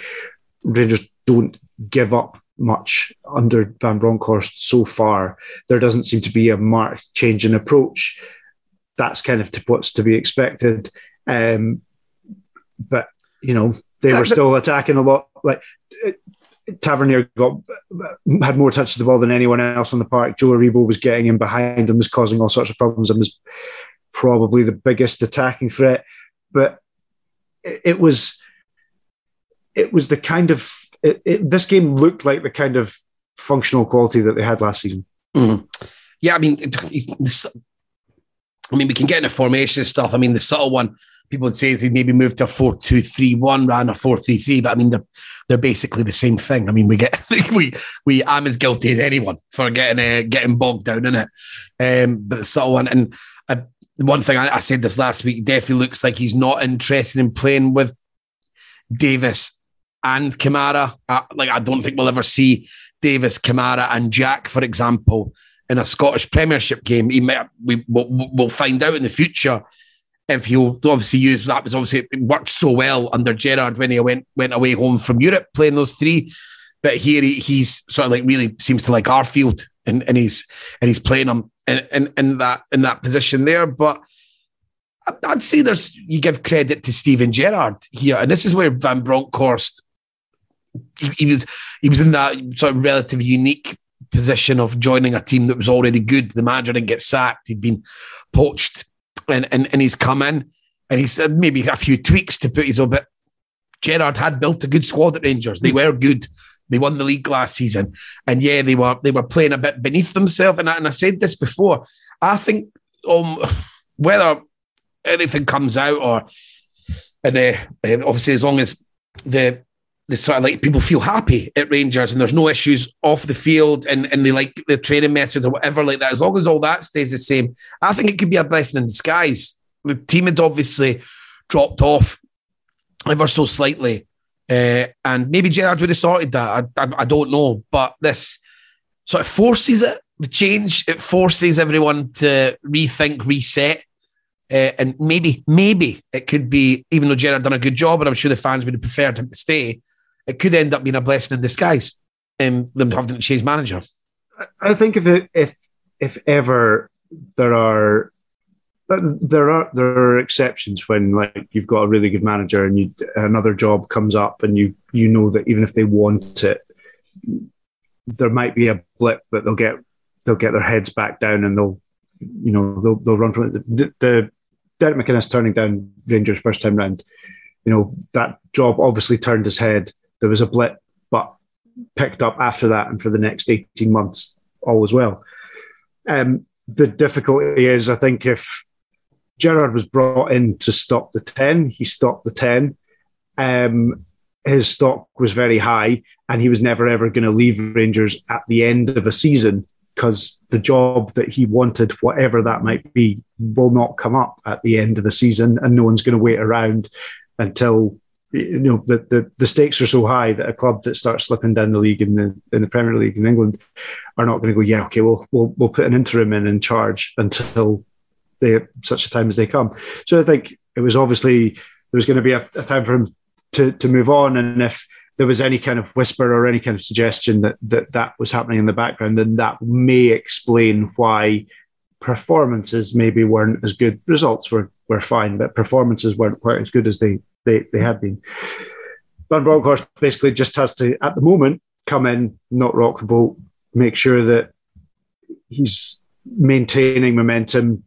Rangers don't give up much under Van Bronckhorst so far. There doesn't seem to be a marked change in approach. That's kind of what's to be expected. Um, but you know they were still attacking a lot. Like Tavernier got had more touch of the ball than anyone else on the park. Joe Aribo was getting in behind and was causing all sorts of problems and was probably the biggest attacking threat. But it was it was the kind of it, it, this game looked like the kind of functional quality that they had last season. Mm. Yeah, I mean, I mean, we can get into formation stuff. I mean, the subtle one people would say is he maybe moved to a 4 2 3 1 ran a 4 3 3 but i mean they're, they're basically the same thing i mean we get [laughs] we we i'm as guilty as anyone for getting uh, getting bogged down in it um but the subtle one and uh, one thing I, I, said this last week definitely looks like he's not interested in playing with davis and kamara like i don't think we'll ever see davis kamara and jack for example in a scottish premiership game he may, we will we'll find out in the future if you obviously use that was obviously it worked so well under Gerrard when he went went away home from Europe playing those three. But here he, he's sort of like really seems to like Arfield and, and he's and he's playing him in, in, in that in that position there. But I'd say there's you give credit to Steven Gerrard here, and this is where Van Bronckhorst he, he was he was in that sort of relatively unique position of joining a team that was already good. The manager didn't get sacked; he'd been poached and, and, and he's come in and he said maybe a few tweaks to put his own bit. Gerrard had built a good squad at Rangers. They were good. They won the league last season, and yeah, they were they were playing a bit beneath themselves. And I, and I said this before. I think um, [sighs] whether anything comes out or and uh, obviously as long as the the sort of like people feel happy at Rangers and there's no issues off the field and, and they like the training methods or whatever like that, as long as all that stays the same, I think it could be a blessing in disguise. The team had obviously dropped off ever so slightly. Uh, and maybe Gerrard would have sorted that. I, I, I, don't know. But this sort of forces it, the change, it forces everyone to rethink, reset. Uh, and maybe, maybe it could be, even though Gerrard done a good job, and I'm sure the fans would have preferred him to stay, it could end up being a blessing in disguise. Um, them having to change manager. I think if it, if if ever there are there are there are exceptions when like you've got a really good manager and you another job comes up and you you know that even if they want it there might be a blip but they'll get they'll get their heads back down and they'll you know they'll, they'll run from it the, the Derek McInnes turning down Rangers first time round you know that job obviously turned his head there was a blip, but picked up after that, and for the next eighteen months, all was well. Um, the difficulty is, I think, if Gerrard was brought in to stop the ten, he stopped the ten. Um, his stock was very high, and he was never ever going to leave Rangers at the end of a season because the job that he wanted, whatever that might be, will not come up at the end of the season, and no one's going to wait around until you know the, the the stakes are so high that a club that starts slipping down the league in the in the Premier League in England are not going to go. Yeah, okay, we'll we'll we'll put an interim in in charge until they such a time as they come. So I think it was obviously there was going to be a, a time for him to to move on, and if there was any kind of whisper or any kind of suggestion that that that was happening in the background, then that may explain why performances maybe weren't as good. Results were were fine, but performances weren't quite as good as they they, they had been. Van Bronckhorst basically just has to, at the moment, come in, not rock the boat, make sure that he's maintaining momentum,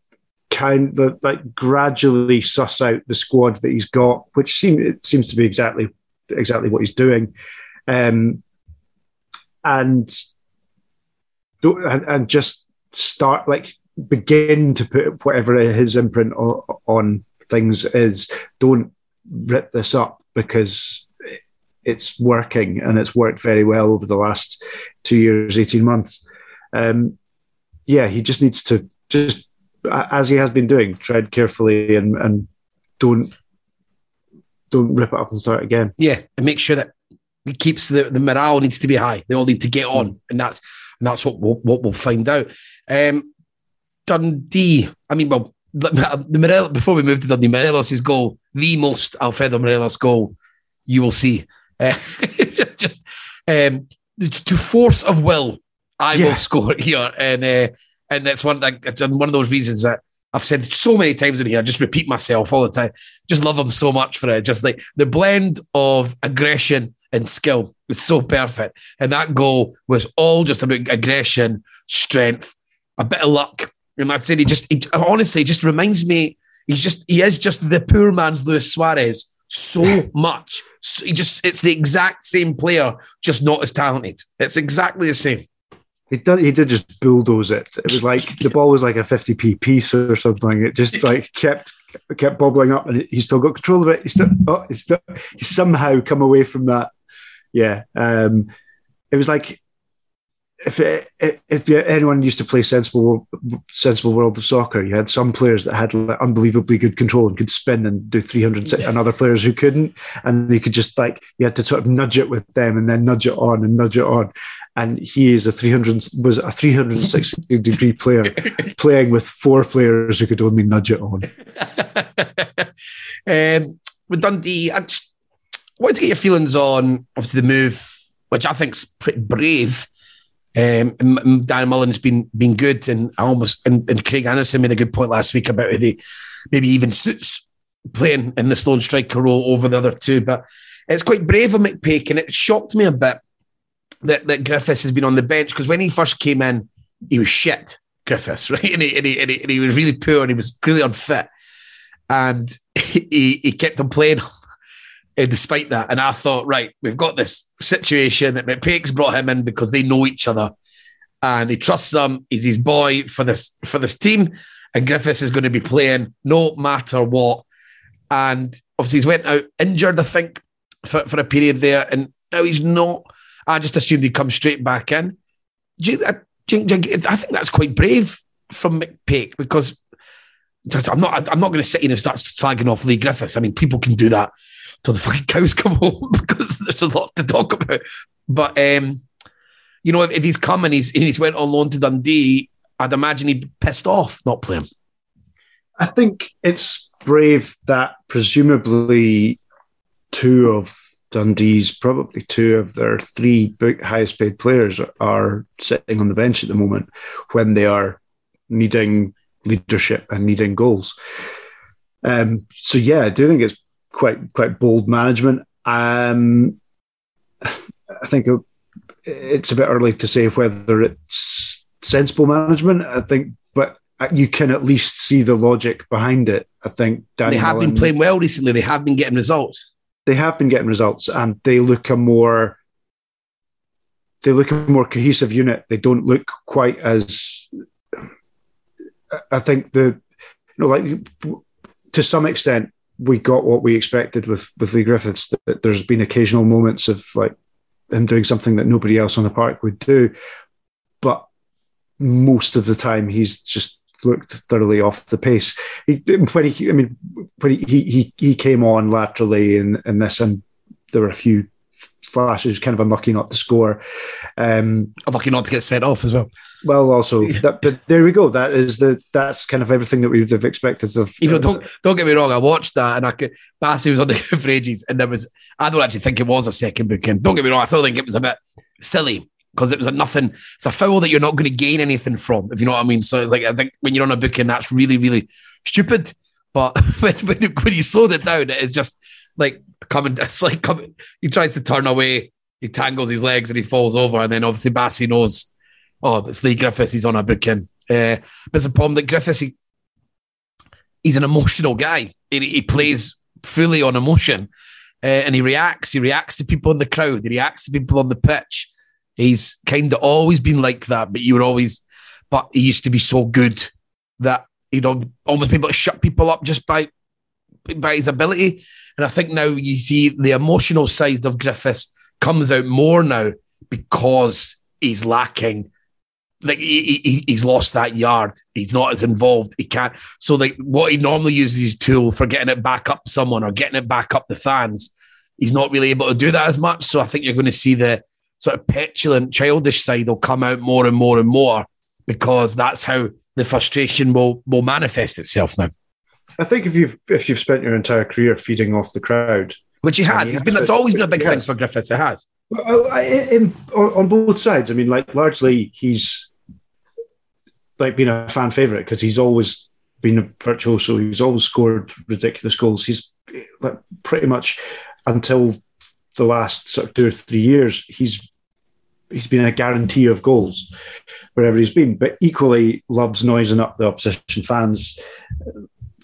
kind of like gradually suss out the squad that he's got, which seems it seems to be exactly exactly what he's doing, um, and and, and just start like begin to put whatever his imprint on, on things is. Don't rip this up because it's working and it's worked very well over the last two years, 18 months. Um, yeah, he just needs to just, as he has been doing, tread carefully and, and don't don't rip it up and start again. Yeah, and make sure that he keeps the, the morale needs to be high. They all need to get on, and that's and that's what we'll, what we'll find out. Um, Dundee, I mean, well, the, the before we move to Dundee, Morelos' goal, the most Alfredo Morelos goal you will see. Uh, [laughs] just um, to force of will, I yeah. will score here, and uh, and that's one like it's one of those reasons that I've said so many times in here. I just repeat myself all the time. Just love him so much for it. Just like the blend of aggression and skill was so perfect, and that goal was all just about aggression, strength, a bit of luck, and I said he just he, honestly just reminds me. He's just he is just the poor man's Luis Suarez so much. So he just it's the exact same player, just not as talented. It's exactly the same. He did. He did just bulldoze it. It was like the ball was like a 50p piece or something. It just like kept kept bobbling up, and he still got control of it. He still, oh, he still, he somehow come away from that. Yeah, um, it was like if it, if anyone used to play sensible sensible world of soccer, you had some players that had like unbelievably good control and could spin and do 300 yeah. and other players who couldn't and you could just like you had to sort of nudge it with them and then nudge it on and nudge it on. And he is a 300 was a 360 [laughs] degree player playing with four players who could only nudge it on. [laughs] Um, with Dundee I just wanted to get your feelings on obviously the move which I think is pretty brave um, Dan Mullen's been been good, and I almost and, and Craig Anderson made a good point last week about maybe even suits playing in the Sloan striker role over the other two. But it's quite brave of McPake, and it shocked me a bit that, that Griffiths has been on the bench because when he first came in, he was shit, Griffiths, [laughs] right? And he, and he, and he, and he was really poor and he was clearly unfit. And [laughs] he, he kept on playing uh, despite that. And I thought, right, we've got this situation that McPake's brought him in because they know each other and he trusts them. He's his boy for this for this team. And Griffiths is going to be playing no matter what. And obviously he's went out injured, I think, for, for a period there. And now he's not. I just assumed he'd come straight back in. Do you, I, do you, do you, I think that's quite brave from McPake because I'm not. I'm not going to sit in and start slagging off Leigh Griffiths. I mean, people can do that till the fucking cows [laughs] come home because there's a lot to talk about. But um, you know, if, if he's come and he's and he's went on loan to Dundee, I'd imagine he'd be pissed off not playing. I think it's brave that presumably two of Dundee's, probably two of their three highest paid players are sitting on the bench at the moment when they are needing leadership and needing goals. Um, so yeah, I do think it's quite quite bold management. Um, I think it's a bit early to say whether it's sensible management. I think, but you can at least see the logic behind it. I think Danny they have been playing well recently. They have been getting results. They have been getting results, and they look a more they look a more cohesive unit. They don't look quite as. I think the you know like to some extent we got what we expected with with Leigh Griffiths. That there's been occasional moments of like him doing something that nobody else on the park would do, but most of the time he's just looked thoroughly off the pace. He, when he, I mean, when he he he came on laterally in in this, and there were a few flashes, kind of unlucky not to score. Um, unlucky not to get sent off as well. Well, also, [laughs] that, but there we go. That is the that's kind of everything that we would have expected of. You know, don't don't get me wrong. I watched that, and I could. Bassey was on the [laughs] ground for ages, and there was. I don't actually think it was a second booking. Don't get me wrong. I still think it was a bit silly because it was a nothing. It's a foul that you're not going to gain anything from, if you know what I mean. So it's like I think when you're on a booking, that's really really stupid. But [laughs] when when, when you slowed it down, it's just like coming. [laughs] It's like coming. He tries to turn away. He tangles his legs and he falls over, and then obviously Bassey knows oh, it's Leigh Griffiths, he's on a booking. Uh, but it's a problem that Griffiths, he, he's an emotional guy. He, he plays fully on emotion uh, and he reacts. He reacts to people in the crowd, he reacts to people on the pitch. He's kind of always been like that, but you were always, but he used to be so good that he'd almost be able to shut people up just by by his ability. And I think now you see the emotional side of Griffiths comes out more now because he's lacking like he, he, he's lost that yard. He's not as involved. He can't. So like what he normally uses his tool for getting it back up someone or getting it back up the fans, he's not really able to do that as much. So I think you're going to see the sort of petulant, childish side will come out more and more and more because that's how the frustration will will manifest itself now. I think if you've if you've spent your entire career feeding off the crowd, which he has, he has been. It's always been a big thing for Griffiths. It has. Well, oh, in, on both sides. I mean, like largely he's like been a fan favorite because he's always been a virtuoso. He's always scored ridiculous goals. He's like pretty much until the last sort of two or three years, he's he's been a guarantee of goals wherever he's been. But equally loves noising up the opposition fans.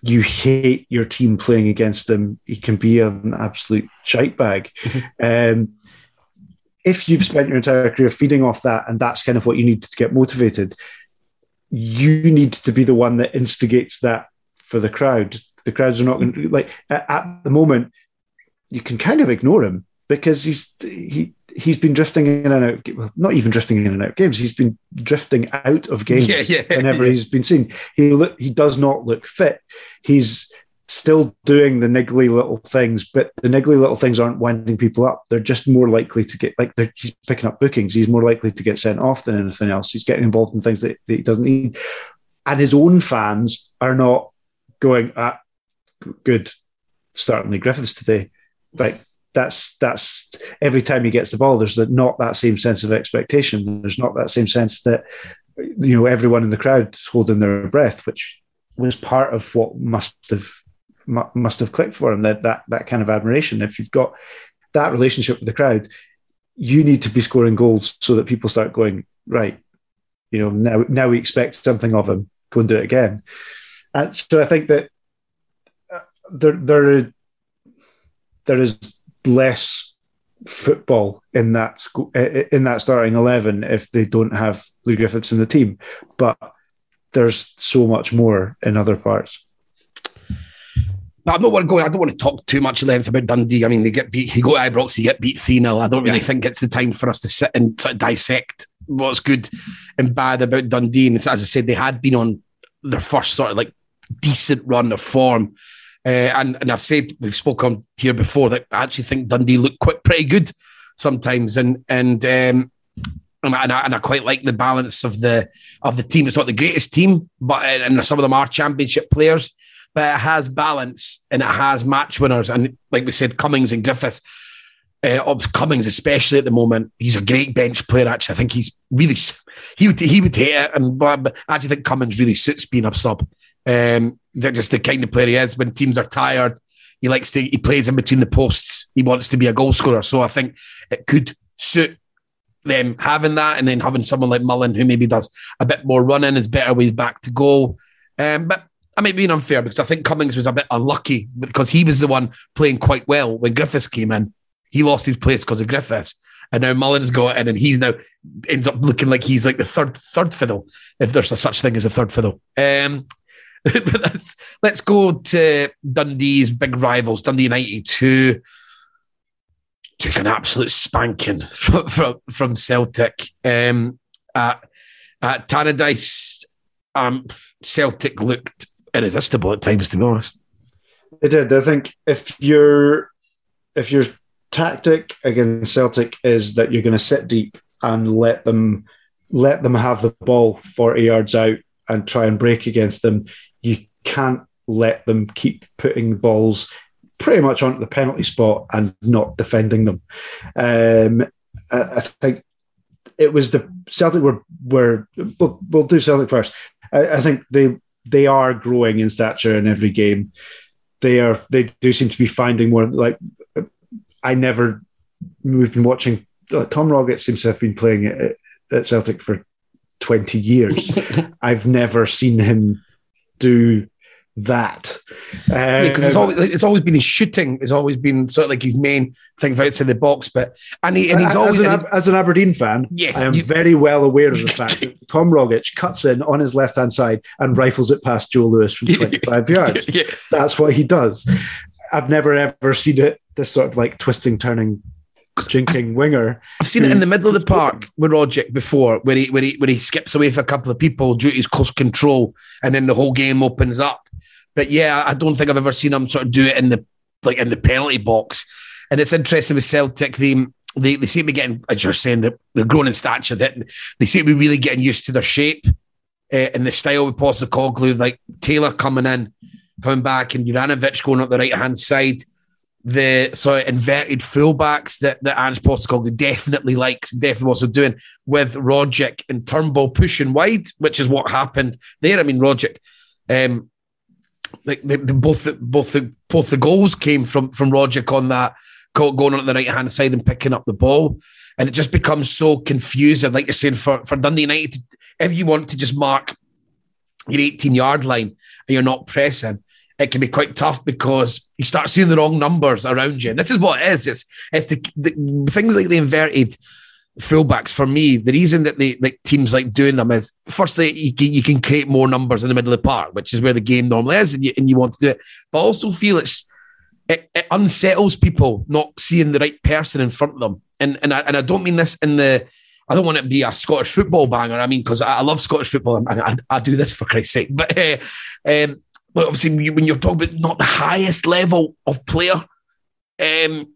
You hate your team playing against him. He can be an absolute shite bag. [laughs] um, if you've spent your entire career feeding off that, and that's kind of what you need to get motivated, you need to be the one that instigates that for the crowd. The crowds are not going to like at, at the moment. You can kind of ignore him because he's he he's been drifting in and out. Well, not even drifting in and out of games. He's been drifting out of games [laughs] yeah, yeah, whenever yeah. he's been seen. He look he does not look fit. He's still doing the niggly little things, but the niggly little things aren't winding people up. They're just more likely to get like he's picking up bookings. He's more likely to get sent off than anything else. He's getting involved in things that, that he doesn't need, and his own fans are not going at ah, good starting Leigh Griffiths today. Like that's that's every time he gets the ball, there's not that same sense of expectation. There's not that same sense that you know everyone in the crowd is holding their breath, which was part of what must have must have clicked for him that that that kind of admiration. If you've got that relationship with the crowd, you need to be scoring goals so that people start going right. You know, now now we expect something of him. Go and do it again. And so I think that uh, there there there is less football in that in that starting eleven if they don't have Leigh Griffiths in the team, but there's so much more in other parts. But I'm not want to go. I don't want to talk too much length about Dundee. I mean, they get beat. He go to Ibrox, he get beat three 0 I don't really yeah. think it's the time for us to sit and sort of dissect what's good and bad about Dundee. And as I said, they had been on their first sort of like decent run of form. Uh, and and I've said we've spoken here before that I actually think Dundee look quite pretty good sometimes, and and um, and I, and I, quite like the balance of the of the team. It's not the greatest team, but and some of them are championship players but it has balance and it has match winners. And like we said, Cummings and Griffiths, uh, Cummings especially at the moment, he's a great bench player. Actually, I think he's really he would he would hate it, and but I actually think Cummings really suits being a sub. Um, just the kind of player he is when teams are tired. He likes to he plays in between the posts. He wants to be a goal scorer. So I think it could suit them having that, and then having someone like Mullen who maybe does a bit more running, is better ways back to goal. Um, but I may be unfair because I think Cummings was a bit unlucky because he was the one playing quite well when Griffiths came in. He lost his place because of Griffiths. And now Mullen's got in and he's now ends up looking like he's like the third third fiddle, if there's a such thing as a third fiddle. Um, but let's go to Dundee's big rivals, Dundee United, who took an absolute spanking [laughs] from from, from Celtic um, at, at Tannadice um, Celtic looked irresistible at times, to be honest. It did. I think if your if your tactic against Celtic is that you're going to sit deep and let them let them have the ball 40 yards out and try and break against them, can't let them keep putting balls pretty much onto the penalty spot and not defending them. Um, I, I think it was the Celtic were were we'll, we'll do Celtic first. I, I, think they they are growing in stature in every game. They are they do seem to be finding more like I never we've been watching uh, Tom Rogic seems to have been playing at, at Celtic for 20 years. [laughs] I've never seen him do that. Yeah, because it's um, always it's always been his shooting. It's always been sort of like his main thing for outside the box. But and he and he's always as an, as an Aberdeen fan. Yes, I am you, very well aware of the fact [laughs] that Tom Rogic cuts in on his left hand side and rifles it past Joe Lewis from [laughs] twenty five yards. Yeah. That's what he does. I've never ever seen it. This sort of like twisting, turning jinking winger. I've seen it in the middle of the park with Rogic before, where he where he where he skips away for a couple of people due to his close control, and then the whole game opens up. But yeah, I don't think I've ever seen him sort of do it in the like in the penalty box. And it's interesting with Celtic, they they, they seem to be getting, as you're saying, they're, they're growing in stature. That they seem to be really getting used to their shape uh, and the style with Postecoglou, like Taylor coming in, coming back, and Juranovic going up the right hand side. The sort of inverted fullbacks that, that Ange Postecoglou definitely likes, definitely also doing with Rogic and Turnbull pushing wide, which is what happened there. I mean, Rogic um, like the, the, both the, both the both the goals came from from Rogic on that going on the right hand side and picking up the ball, and it just becomes so confusing. Like you're saying, for for Dundee United, if you want to just mark your 18 yard line and you're not pressing, it can be quite tough because you start seeing the wrong numbers around you. And this is what it is. It's it's the, the things like the inverted fullbacks for me, the reason that they like teams like doing them is firstly you can, you can create more numbers in the middle of the park, which is where the game normally is, and you, and you want to do it. But also feel it's it, it, unsettles people not seeing the right person in front of them, and and I, and I don't mean this in the I don't want it to be a Scottish football banger. I mean because I, I, love Scottish football, I, I, I, do this for Christ's sake. But uh, um, but obviously when you're talking about not the highest level of player. Um,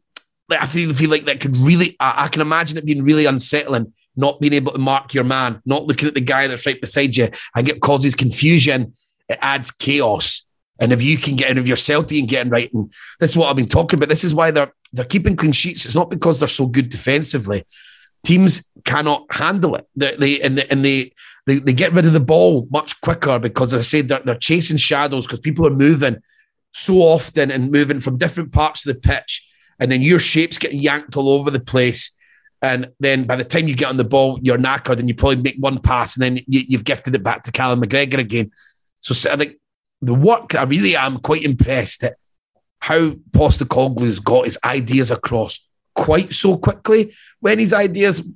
like I feel, feel like that could really, I, I, can imagine it being really unsettling, not being able to mark your man, not looking at the guy that's right beside you and it causes confusion. It adds chaos. And if you can get out of your Celtic and getting right, and this is what I've been talking about. This is why they're they're keeping clean sheets. It's not because they're so good defensively. Teams cannot handle it. They, they and they, and they, they they get rid of the ball much quicker because, as I said, they're, they're chasing shadows because people are moving so often and moving from different parts of the pitch and then your shape's getting yanked all over the place. And then by the time you get on the ball, you're knackered and you probably make one pass and then you, have gifted it back to Callum McGregor again. So I think the work, I really am quite impressed at how Postecoglou's got his ideas across quite so quickly. When his ideas,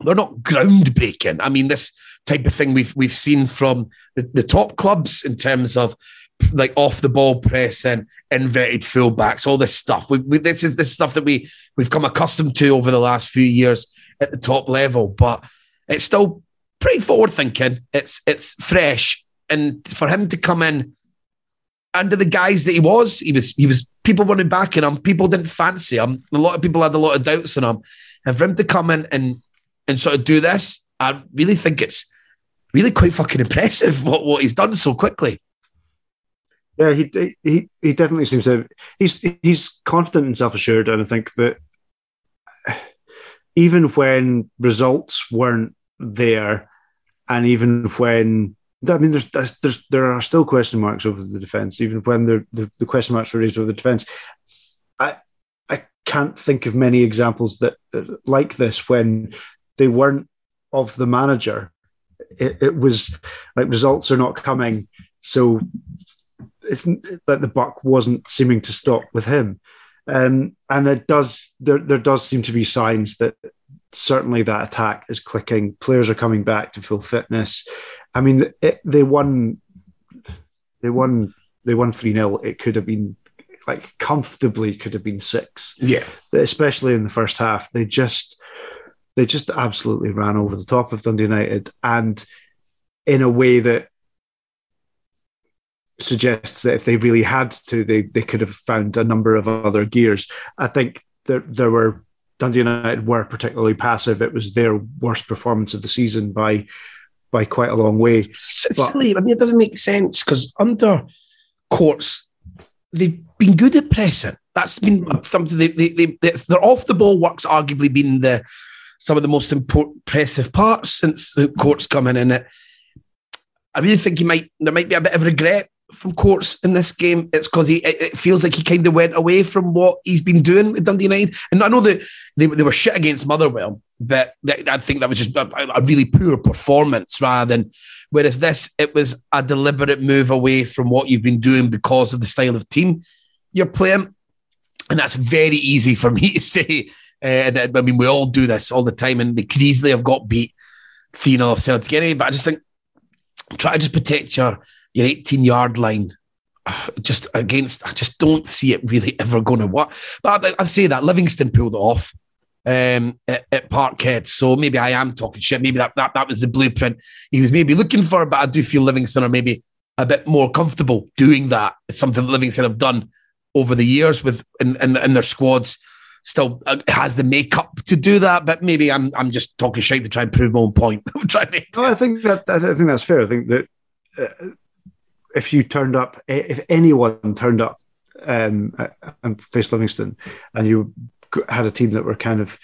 they're not groundbreaking. I mean, this type of thing we've we've seen from the, the top clubs in terms of like off the ball press and inverted fullbacks, all this stuff. We, we, this is this stuff that we we've come accustomed to over the last few years at the top level, but it's still pretty forward thinking. It's it's fresh, and for him to come in under the guise that he was, he was he was people wanted back in him. People didn't fancy him. A lot of people had a lot of doubts on him, and for him to come in and and sort of do this, I really think it's really quite fucking impressive [laughs] what what he's done so quickly. Yeah, he he he definitely seems to. He's he's confident and self assured, and I think that [sighs] even when results weren't there, and even when I mean, there's, there's there are still question marks over the defense, even when the, the, question marks were raised over the defense. I I can't think of many examples that like this when they weren't of the manager. It, it was like results are not coming, so it's that the buck wasn't seeming to stop with him. Um, and it does there there does seem to be signs that certainly that attack is clicking. Players are coming back to full fitness. I mean, it, they won they won they won 3 0. It could have been like comfortably could have been six. Yeah. Especially in the first half. They just they just absolutely ran over the top of Dundee United. And in a way that suggests that if they really had to, they they could have found a number of other gears. I think there there were Dundee United were particularly passive. It was their worst performance of the season by by quite a long way. It's but, silly. I mean, it doesn't make sense because under Courts, they've been good at pressing. That's been hmm. something they, they, they, their off the ball work's arguably been the some of the most impressive parts since the Courts coming in. It, I really think he might there might be a bit of regret from Courts in this game. It's because he it feels like he kind of went away from what he's been doing with Dundee United. And I know that they, they were shit against Motherwell, but I think that was just a, a, really poor performance rather than. Whereas this, it was a deliberate move away from what you've been doing because of the style of team you're playing, and that's very easy for me [laughs] to say. Uh, and I mean, we all do this all the time, and they could easily have got beat 3 0 of Celtic anyway. But I just think try to just protect your your 18 yard line just against, I just don't see it really ever going to work. But I, I say that Livingston pulled it off um, at, at, Parkhead. So maybe I am talking shit. Maybe that, that, that was the blueprint he was maybe looking for. But I do feel Livingston are maybe a bit more comfortable doing that. It's something Livingston have done over the years with in, in, in their squads. Still uh, has the makeup to do that, but maybe I'm I'm just talking shit to try and prove my own point. [laughs] I'm trying to. I think that I think that's fair. I think that uh, if you turned up, if anyone turned up um, and faced Livingston, and you had a team that were kind of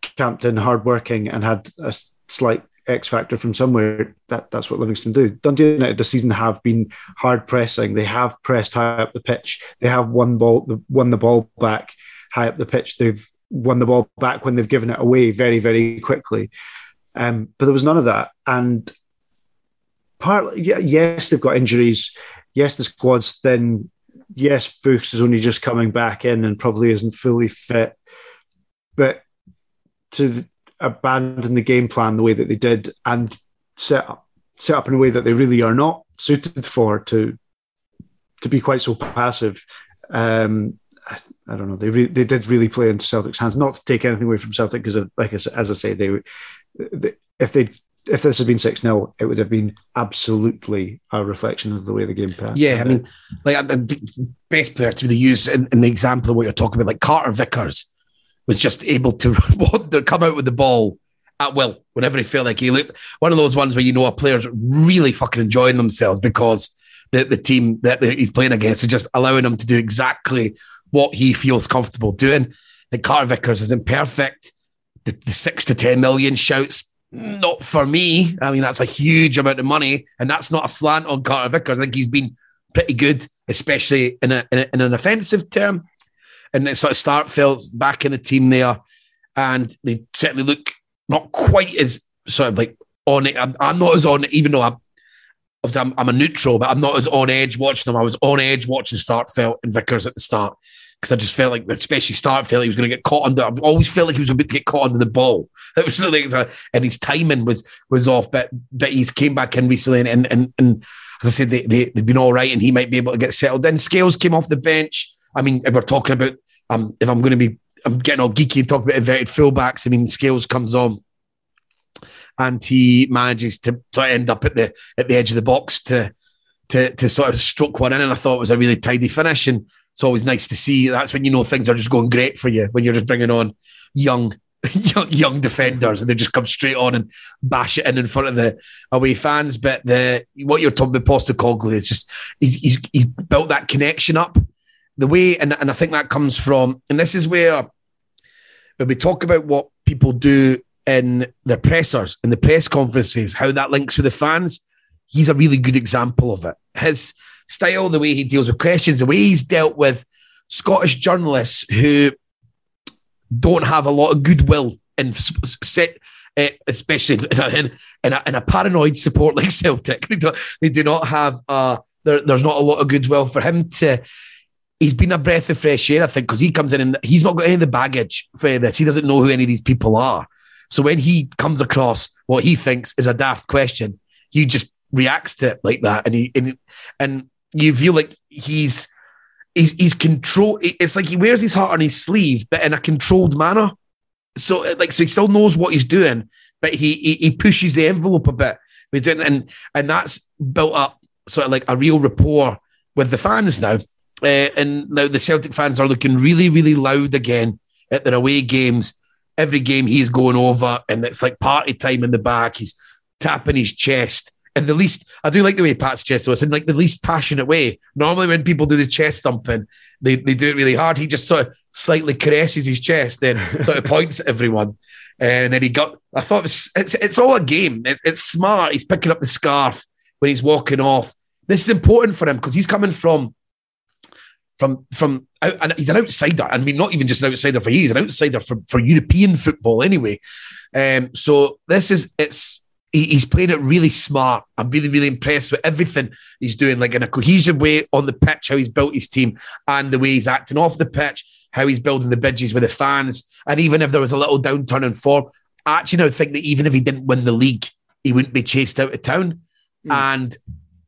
camped in, hardworking, and had a slight X factor from somewhere, that that's what Livingston do. Dundee United this season have been hard pressing. They have pressed high up the pitch. They have won ball, won the ball back high up the pitch. They've won the ball back when they've given it away very, very quickly. Um, but there was none of that, and partly, yes, they've got injuries. Yes, the squad's thin. Yes, Fuchs is only just coming back in and probably isn't fully fit. But to abandon the game plan the way that they did and set up set up in a way that they really are not suited for to to be quite so passive. Um, I, I, don't know. They re- they did really play into Celtic's hands. Not to take anything away from Celtic, because like I, as I say, they, they if they if this had been 6 0, it would have been absolutely a reflection of the way the game played. Yeah, I mean, like uh, the best player to really use in, in, the example of what you're talking about, like Carter Vickers was just able to [laughs] come out with the ball at will whenever he felt like he looked one of those ones where you know a player's really fucking enjoying themselves because the, the team that he's playing against is just allowing him to do exactly what he feels comfortable doing. And Carter Vickers is imperfect. The, the six to 10 million shouts not for me. I mean, that's a huge amount of money, and that's not a slant on Carter Vickers. I think he's been pretty good, especially in, a, in, a, in an offensive term. And it sort of Starfelt back in the team there, and they certainly look not quite as sort of like on it. I'm, I'm not as on it, even though I'm, I'm, I'm a neutral, but I'm not as on edge watching them. I was on edge watching Starfelt and Vickers at the start because I just felt like, especially start, felt like he was going to get caught under. I always felt like he was about to get caught under the ball. [laughs] It was like, and his timing was was off. But but he's came back in recently, and and and, and as I said, they, they they've been all right, and he might be able to get settled. Then Scales came off the bench. I mean, if we're talking about, um, if I'm going to be, I'm getting all geeky and talk about inverted fullbacks. I mean, Scales comes on and he manages to, to end up at the at the edge of the box to to to sort of stroke one in, and I thought it was a really tidy finish. And it's always nice to see. That's when you know things are just going great for you when you're just bringing on young. [laughs] Young, young defenders and they just come straight on and bash it in in front of the away fans. But the what you're talking about, Postecoglou, is just he's, he's he's built that connection up the way, and, and I think that comes from, and this is where when we talk about what people do in their pressers, in the press conferences, how that links with the fans, he's a really good example of it. His style, the way he deals with questions, the way he's dealt with Scottish journalists who don't have a lot of goodwill and set, uh, especially [laughs] in, in, a, in, a, paranoid support like [laughs] Celtic. They, do, they do not have, uh, there, there's not a lot of goodwill for him to. He's been a breath of fresh air, I think, because he comes in and he's not got any of the baggage for this. He doesn't know who any of these people are. So when he comes across what he thinks is a daft question, he just reacts to it like that, and he and, and you feel like he's he's he's control. It's like he wears his heart on his sleeve, but in a controlled manner. So like so he still knows what he's doing, but he he, he pushes the envelope a bit and and that's built up sort of like a real rapport with the fans now. Uh, and now the Celtic fans are looking really, really loud again at their away games. Every game he's going over, and it's like party time in the back. He's tapping his chest. And the least, I do like the way Pat's chest was in like the least passionate way. Normally, when people do the chest thumping, they, they do it really hard. He just sort of slightly caresses his chest, then sort of [laughs] points at everyone. And then he got, I thought it was, it's, it's all a game. It's, it's smart. He's picking up the scarf when he's walking off. This is important for him because he's coming from from from and he's an outsider. I mean, not even just an outsider for you, he's an outsider for, for European football anyway. Um, so this is it's he, he's playing it really smart. I'm really, really impressed with everything he's doing, like in a cohesive way on the pitch, how he's built his team, and the way he's acting off the pitch, how he's building the bridges with the fans. And even if there was a little downturn in form, I actually now think that even if he didn't win the league, he wouldn't be chased out of town. Mm. And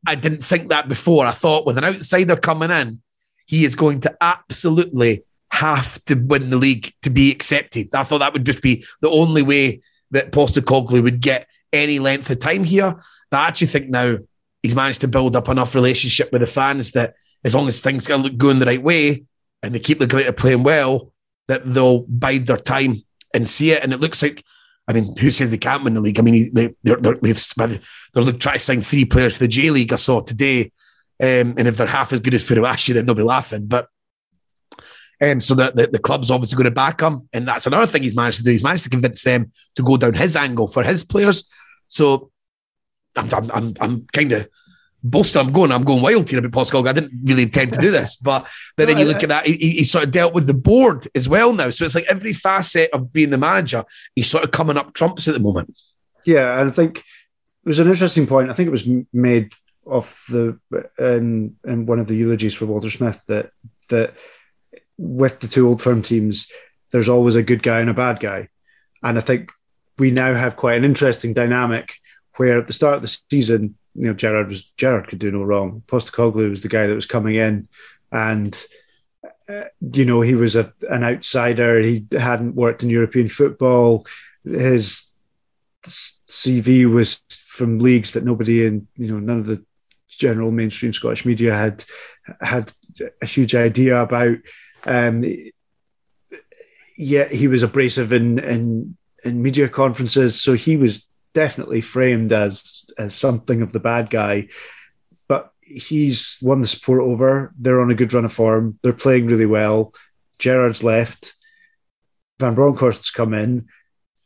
I didn't think that before. I thought with an outsider coming in, he is going to absolutely have to win the league to be accepted. I thought that would just be the only way that Postecoglou would get any length of time here. But I actually think now he's managed to build up enough relationship with the fans that as long as things are going the right way and they keep the greater playing well, that they'll bide their time and see it. And it looks like, I mean, who says they can't win the league? I mean, they, they're, they're, they're, they're trying to sign three players for the J League I saw today um, and if they're half as good as Furuhashi, then they'll be laughing. But and um, so the, the, the, club's obviously going to back him. And that's another thing he's managed to do. He's managed to convince them to go down his angle for his players. So I'm, I'm, I'm, I'm kind of boasting. I'm going, I'm going wild here about Pascal. I didn't really intend to do this. [laughs] But, but then you look at that, he, he, sort of dealt with the board as well now. So it's like every facet of being the manager, he's sort of coming up trumps at the moment. Yeah. And I think it was an interesting point. I think it was made of the in in one of the eulogies for Walter Smith that that with the two old firm teams, there's always a good guy and a bad guy, and I think we now have quite an interesting dynamic where at the start of the season, you know, Gerrard was Gerrard could do no wrong. Postecoglou was the guy that was coming in, and uh, you know he was a, an outsider. He hadn't worked in European football. His CV was from leagues that nobody in you know none of the general mainstream Scottish media had had a huge idea about. Um, yet he was abrasive in, in in media conferences, so he was definitely framed as as something of the bad guy. But he's won the support over. They're on a good run of form. They're playing really well. Gerrard's left. Van Bronckhorst's come in.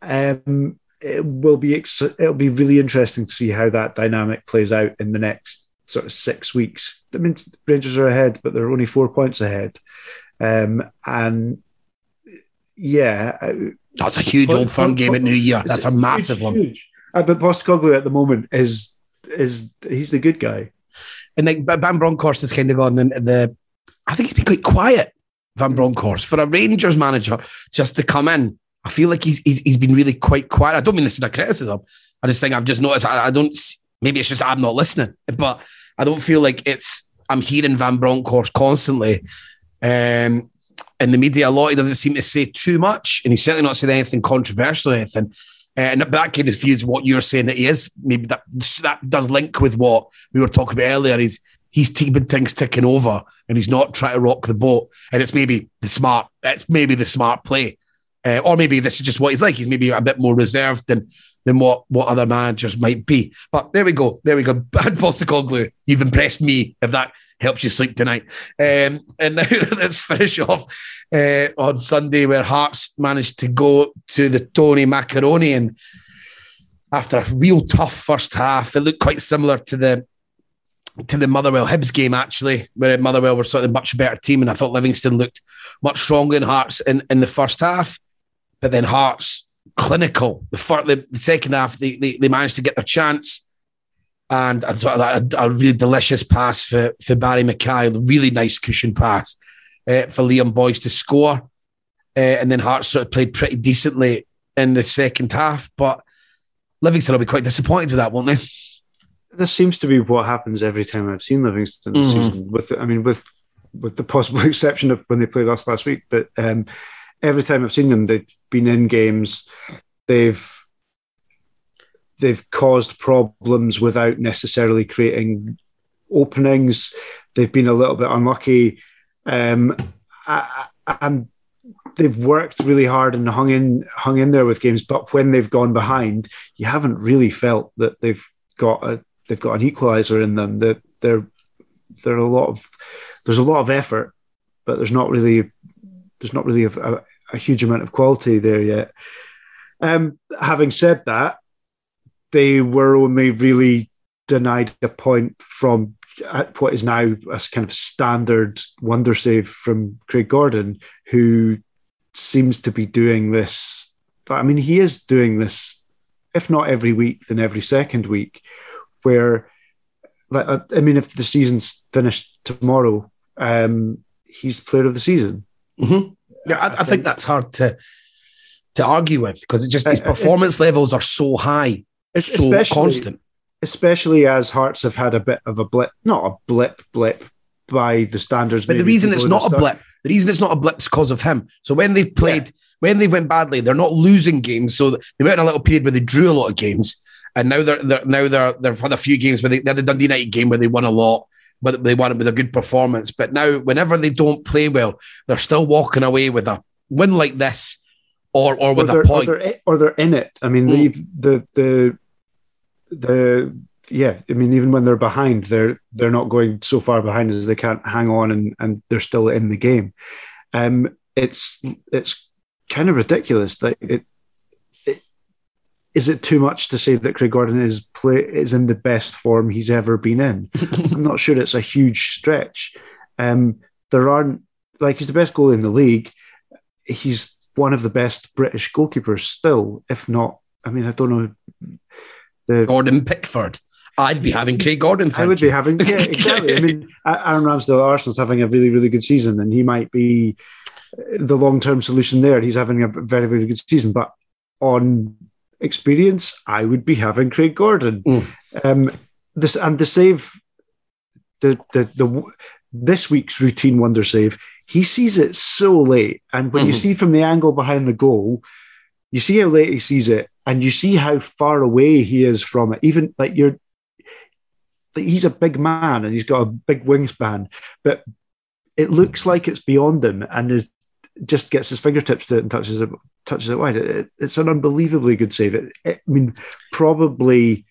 Um, it will be it'll be really interesting to see how that dynamic plays out in the next sort of six weeks. I mean, Rangers are ahead, but they're only four points ahead. Um, and yeah, uh, that's a huge old firm game at New Year. That's a massive huge, one. Huge. Uh, but Postecoglou at the moment is is he's the good guy. And like Van Bronckhorst has kind of gone in the. I think he's been quite quiet, Van Bronckhorst, for a Rangers manager just to come in. I feel like he's he's, he's been really quite quiet. I don't mean this in a criticism. I just think I've just noticed. I, I don't Maybe it's just I'm not listening, but I don't feel like it's. I'm hearing Van Bronckhorst constantly. Um, in the media a lot. He doesn't seem to say too much, and he's certainly not saying anything controversial or anything. Uh, and that kind of feels what you're saying that he is. Maybe that that does link with what we were talking about earlier. He's he's keeping things ticking over, and he's not trying to rock the boat. And it's maybe the smart. It's maybe the smart play, uh, or maybe this is just what he's like. He's maybe a bit more reserved than than what what other managers might be. But there we go, there we go. [laughs] Bad Postecoglou, you've impressed me. If that helps you sleep tonight. Um, and [laughs] now let's finish off uh, on Sunday, where Hearts managed to go to the Tony Macaroni, and after a real tough first half, it looked quite similar to the to the Motherwell Hibs game actually, where Motherwell were sort of a much better team, and I thought Livingston looked much stronger than Hearts in, in the first half. But then Hearts clinical. The, first, the, the second half, they, they, they, managed to get their chance. And a, a, a really delicious pass for, for Barrie McKay, really nice cushion pass uh, for Liam Boyce to score. Uh, and then Hearts sort of played pretty decently in the second half. But Livingston will be quite disappointed with that, won't they? This seems to be what happens every time I've seen Livingston this mm-hmm. season. With, I mean, with with the possible [laughs] exception of when they played us last week, but um, every time I've seen them, they've been in games. They've they've caused problems without necessarily creating openings. They've been a little bit unlucky, um, and they've worked really hard and hung in hung in there with games. But when they've gone behind, you haven't really felt that they've got a they've got an equalizer in them. That they're they're a lot of there's a lot of effort, but there's not really there's not really a, a, a huge amount of quality there yet. Um, having said that, they were only really denied a point from what is now a kind of standard wonder save from Craig Gordon, who seems to be doing this. I mean, he is doing this, if not every week, then every second week, where, uh, I mean, if the season's finished tomorrow, um, he's player of the season. Mm-hmm. Yeah, I, I, think, think that's hard to to argue with because it just uh, his uh, performance levels are so high, so constant. Especially as Hearts have had a bit of a blip, not a blip, blip by the standards. But the reason it's not a blip, the reason it's not a blip is because of him. So when they've played, yeah. when they went badly, they're not losing games. So they went in a little period where they drew a lot of games, and now they're, they're now they're they've had a few games where they, they had the Dundee United game where they won a lot but they won it with a good performance. But now, whenever they don't play well, they're still walking away with a win like this, or or with or a point, or they're, or they're in it. I mean, mm. the the the yeah. I mean, even when they're behind, they're they're not going so far behind as they can't hang on, and and they're still in the game. Um, it's it's kind of ridiculous. Like it, is it too much to say that Craig Gordon is play is in the best form he's ever been in? [laughs] I'm not sure it's a huge stretch. Um, there aren't like he's the best goalie in the league. He's one of the best British goalkeepers still, if not. I mean, I don't know. The, Jordan Pickford. I'd be having Craig Gordon. I would you. be having, yeah, [laughs] exactly. I mean, Aaron Ramsdale Arsenal's having a really, really good season, and he might be the long term solution there. He's having a very, very good season, but on experience, I would be having Craig Gordon. Mm. Um, this and the save, the the the this week's routine wonder save. He sees it so late, and when mm-hmm. you see from the angle behind the goal, you see how late he sees it, and you see how far away he is from it. Even like you're, like he's a big man and he's got a big wingspan, but it looks like it's beyond him, and is just gets his fingertips to it and touches it touches it wide. It, it's an unbelievably good save. It, it, I mean, probably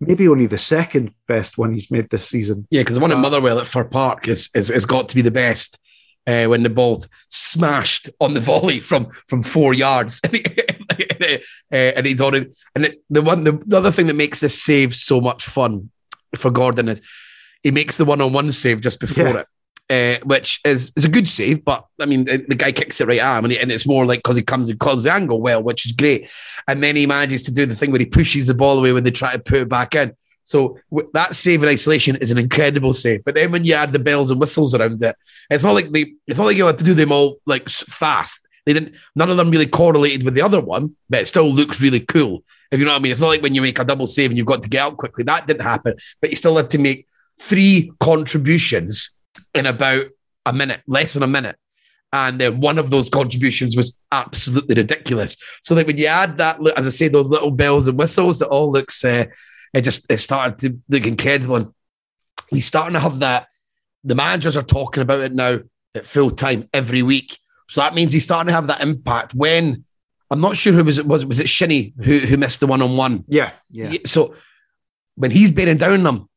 maybe only the second best one he's made this season. Yeah, because the one at Motherwell at Fir Park is, is, is got to be the best uh, when the ball smashed on the volley from from four yards. [laughs] uh, and he's on it. And it, the one, the, the, other thing that makes this save so much fun for Gordon is he makes the one on one save just before yeah. it uh, which is, is a good save. But I mean, the, the guy kicks it right him, and, he, and it's more like because he comes and closes the angle well, which is great. And then he manages to do the thing where he pushes the ball away when they try to put it back in. So that save in isolation is an incredible save. But then when you add the bells and whistles around it, it's not like they, it's not like you had to do them all like fast. They didn't. None of them really correlated with the other one, but it still looks really cool. If you know what I mean, it's not like when you make a double save and you've got to get out quickly. That didn't happen, but you still had to make three contributions in about a minute, less than a minute. And then one of those contributions was absolutely ridiculous. So that when you add that, as I say, those little bells and whistles, it all looks, uh, it just, it started to look incredible. And he's starting to have that. The managers are talking about it now at full time every week. So that means he's starting to have that impact when I'm not sure who was it was was it Shinnie who who missed the one on one. Yeah, yeah. So when he's bearing down them,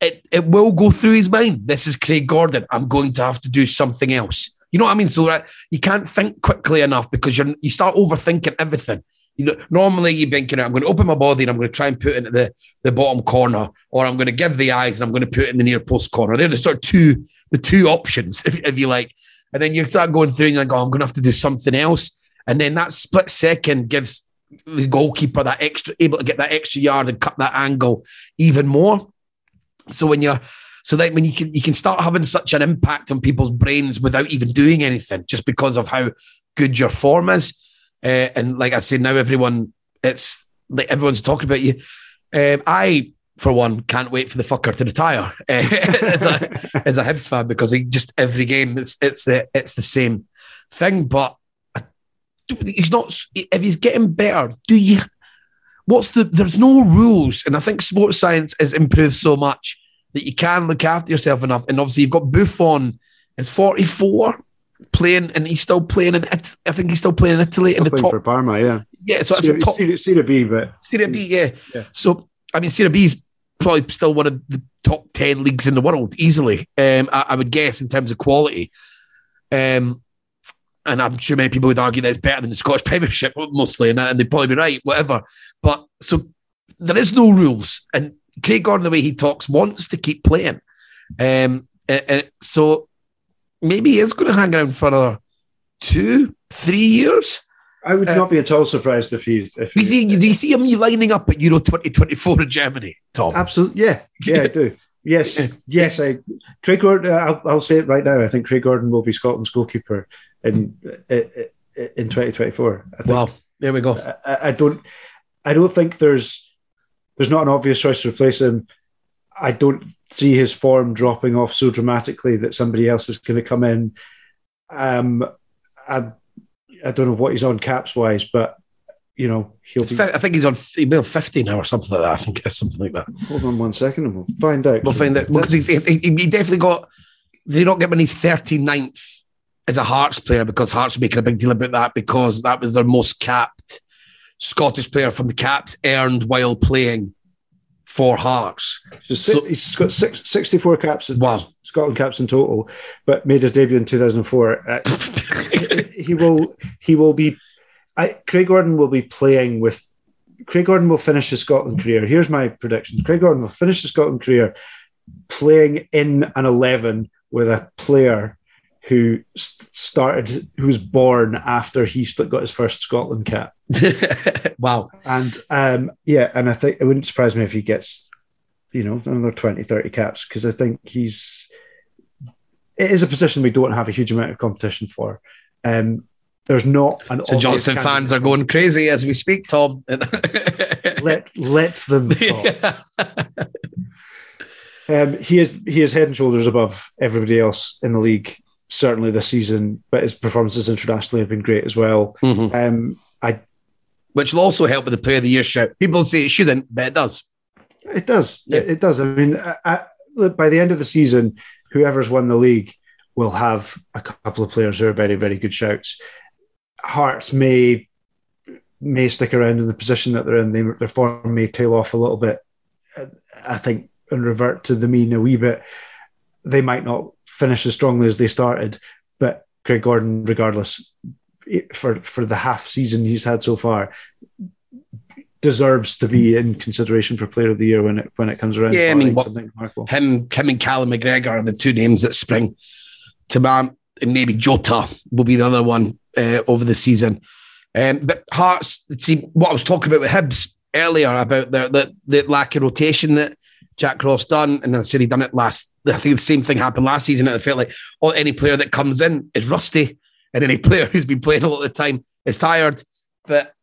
it, it will go through his mind. This is Craig Gordon. I'm going to have to do something else. You know what I mean? So that you can't think quickly enough because you're you start overthinking everything. You know, normally you're thinking, I'm going to open my body and I'm going to try and put it into the, the bottom corner, or I'm going to give the eyes and I'm going to put it in the near post corner. They're the sort of two the two options, [laughs] if, if you like. And then you start going through and you're like, oh, I'm going to have to do something else. And then that split second gives the goalkeeper that extra able to get that extra yard and cut that angle even more. So when you're so that when you can you can start having such an impact on people's brains without even doing anything, just because of how good your form is. Uh, and like I say, now everyone it's like everyone's talking about you. Um, I, for one, can't wait for the fucker to retire uh, [laughs] as a [laughs] as a Hibs fan because he just every game it's it's the it's the same thing. But he's not. If he's getting better, do you what's the? There's no rules, and I think sports science has improved so much that you can look after yourself enough. And obviously, you've got Buffon is 44 playing, and he's still playing in it. I think he's still playing in Italy in the Playing top. for Parma, yeah. Yeah, so that's Serie, top Serie, Serie B, but Serie B. Yeah. Yeah. So I mean, Serie B is probably still one of the top ten leagues in the world, easily. Um, I, I would guess in terms of quality. Um, and I'm sure many people would argue that it's better than the Scottish Premiership, mostly, and, and they'd probably be right, whatever. But so there is no rules, and Craig Gordon, the way he talks, wants to keep playing. Um, and, and so maybe he is going to hang around for another two, three years. I would Uh, not be at all surprised if he. If you see, do you see him lining up at Euro 2024 in Germany, Tom? Absolutely, yeah, yeah, I do. Yes, [laughs] yes. I Craig Gordon. I'll, I'll say it right now. I think Craig Gordon will be Scotland's goalkeeper in in, in 2024. I think, Well, there we go. I, I don't. I don't think there's there's not an obvious choice to replace him. I don't see his form dropping off so dramatically that somebody else is going to come in. Um, I I don't know what he's on caps wise, but you know he'll be. I think he's on he'll be on 50 now or something like that. I think it's something like that. Hold on one second, and we'll find out. We'll find out because he, he, he definitely got. Did he not get when he's 39th as a Hearts player because Hearts are making a big deal about that because that was their most capped Scottish player from the caps earned while playing for Hearts. So si- he's got six, 64 caps, in, Wow. Scotland caps in total, but made his debut in 2004. Uh, [laughs] he will he will be I, Craig Gordon will be playing with Craig Gordon will finish his Scotland career. Here's my predictions. Craig Gordon will finish his Scotland career playing in an 11 with a player who started who was born after he got his first Scotland cap. [laughs] wow. And um, yeah, and I think it wouldn't surprise me if he gets, you know, another 20, 30 caps because I think he's, it is a position we don't have a huge amount of competition for. Um, there's not an So obvious Johnstone fans are going crazy as we speak, Tom. [laughs] Let let them talk. Um, he is he is head and shoulders above everybody else in the league, certainly this season. But his performances internationally have been great as well. Mhm. Um, I Which will also help with the player of the year shout. People say it shouldn't, but it does. It does. Yeah. It, it does. I mean, I, I, look, by the end of the season, whoever's won the league will have a couple of players who are very, very good shouts. Hearts may may stick around in the position that they're in. They, their form may tail off a little bit. I think and revert to the mean a wee bit. They might not finish as strongly as they started, but Craig Gordon, regardless, for for the half season he's had so far, deserves to be in consideration for Player of the Year when it when it comes around. Yeah, I mean, what- something remarkable. him, him and Callum McGregor are the two names that spring to mind, and maybe Jota will be the other one uh, over the season. Um, but Hearts, see what I was talking about with Hibs earlier about the, the, the lack of rotation that Jack Ross done, and I said he done it last. I think the same thing happened last season, and it felt like oh, any player that comes in is rusty, and any [laughs] player who's been playing a lot of the time is tired. But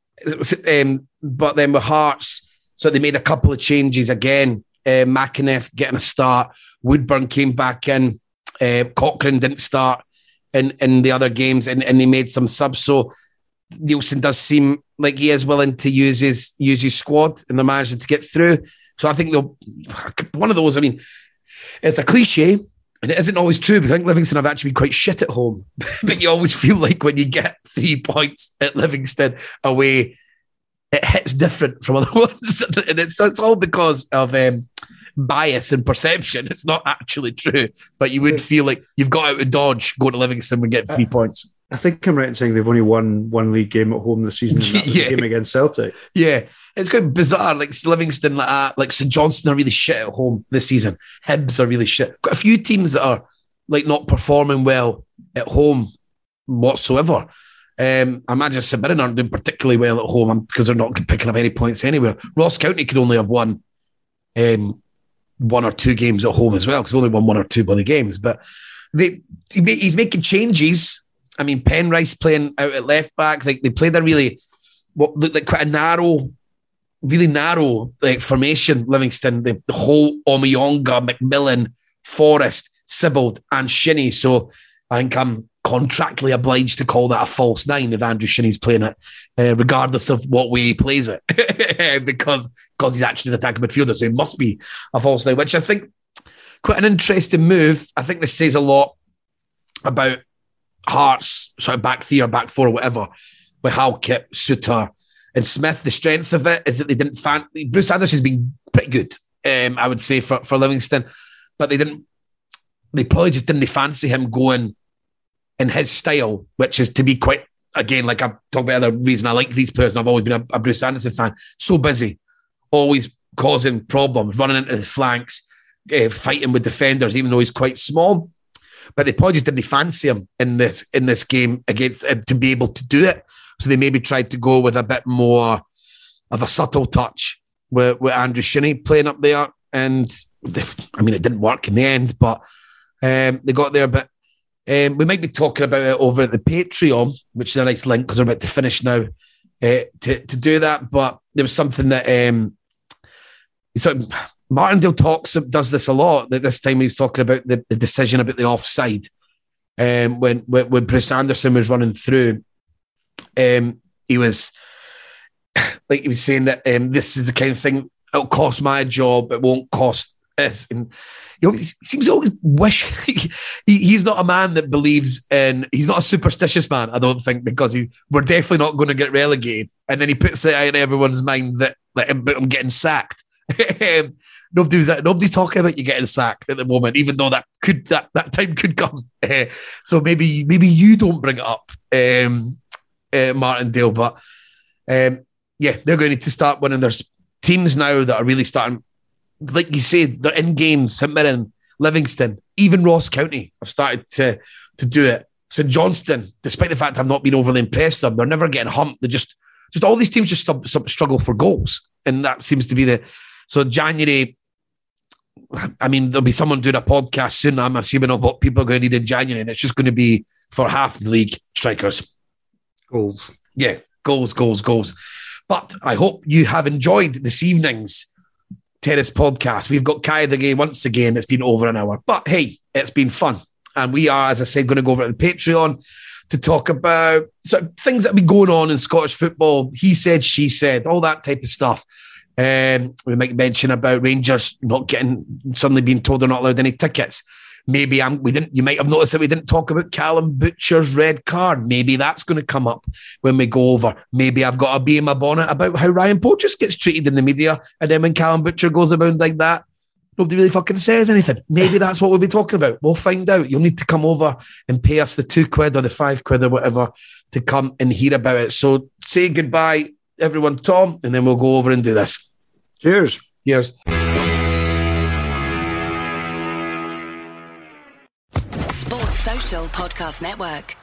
um, but then with Hearts, so they made a couple of changes again. Uh, McEneff getting a start. Woodburn came back in. Uh, Cochrane didn't start in, in the other games, and, and they made some subs. So Neilson does seem like he is willing to use his use his squad and the manager to get through. So I think they'll one of those. I mean, it's a cliche, and it isn't always true because I think Livingston have actually been quite shit at home. [laughs] but you always feel like when you get three points at Livingston away, it hits different from other [laughs] ones, and it's it's all because of um, bias and perception. It's not actually true, but you would feel like you've got out of dodge going to Livingston and get three points. I think I'm right in saying they've only won one league game at home this season. And that was [laughs] Yeah. the game against Celtic. Yeah, it's quite bizarre. Like Livingston, like that, like St Johnstone are really shit at home this season. Hibs are really shit. Quite a few teams that are like not performing well at home whatsoever. Um, I imagine Mirren aren't doing particularly well at home because they're not picking up any points anywhere. Ross County could only have won um, one or two games at home as well because they only won one or two bloody games. But they, he's making changes. I mean, Penrice playing out at left back. Like they played a really what looked like quite a narrow, really narrow like formation. Livingston, the, the whole Omeonga, McMillan, Forrest, Sibbald, and Shinnie. So I think I'm contractually obliged to call that a false nine if Andrew Shinnie's playing it, uh, regardless of what way he plays it, [laughs] because because he's actually an attacking midfielder, so it must be a false nine, which I think quite an interesting move. I think this says a lot about Hearts sort of back three or back four or whatever with Hal Kip, Souttar, and Smith. The strength of it is that they didn't fan Bruce Anderson's been pretty good, um, I would say for for Livingston, but they didn't. They probably just didn't fancy him going in his style, which is to be quite again, like I've talked about the reason I like these players, and I've always been a, a Bruce Anderson fan. So busy, always causing problems, running into the flanks, uh, fighting with defenders, even though he's quite small. But they probably just didn't fancy him in this in this game against uh, to be able to do it. So they maybe tried to go with a bit more of a subtle touch with, with Andrew Shinnie playing up there. And they, I mean, it didn't work in the end, but um, they got there. But um, we might be talking about it over at the Patreon, which is a nice link because we're about to finish now uh, to, to do that. But there was something that um, so Martindale talks does this a lot. That this time he was talking about the, the decision about the offside um, when, when when Bruce Anderson was running through. Um, he was [sighs] like he was saying that um, this is the kind of thing it'll cost my job, it won't cost us. And you know, he seems to always wish [laughs] he, he's not a man that believes in. He's not a superstitious man, I don't think, because he we're definitely not going to get relegated. And then he puts it in everyone's mind that like I'm getting sacked. [laughs] Nobody's that nobody's talking about you getting sacked at the moment, even though that could that that time [laughs] could come. Uh, so maybe maybe you don't bring it up, um, uh, Martindale, but um, yeah, they're going to to start winning. There's teams now that are really starting, like you say, they're in games. St Mirren, Livingston, even Ross County have started to to do it. St Johnstone, despite the fact I've not been overly impressed them, they're never getting humped. They just just all these teams just struggle for goals, and that seems to be the so January I mean, there'll be someone doing a podcast soon. I'm assuming of what people are going to need in January, and it's just going to be for half the league strikers. Goals. Yeah, goals, goals, goals. But I hope you have enjoyed this evening's Terrace podcast. We've got Kai the Gay once again. It's been over an hour, but hey, it's been fun. And we are, as I said, going to go over to the Patreon to talk about sort of things that have been going on in Scottish football. He said, she said, all that type of stuff. Um, we might mention about Rangers not getting suddenly being told they're not allowed any tickets. Maybe I'm, we didn't. You might have noticed that we didn't talk about Callum Butcher's red card. Maybe that's going to come up when we go over. Maybe I've got a bee in my bonnet about how Ryan Porteous gets treated in the media, and then when Callum Butcher goes about like that, nobody really fucking says anything. Maybe that's what we'll be talking about. We'll find out. You'll need to come over and pay us the two quid or the five quid or whatever to come and hear about it. So say goodbye, everyone, Tom, and then we'll go over and do this. Cheers. Cheers. Sports Social Podcast Network.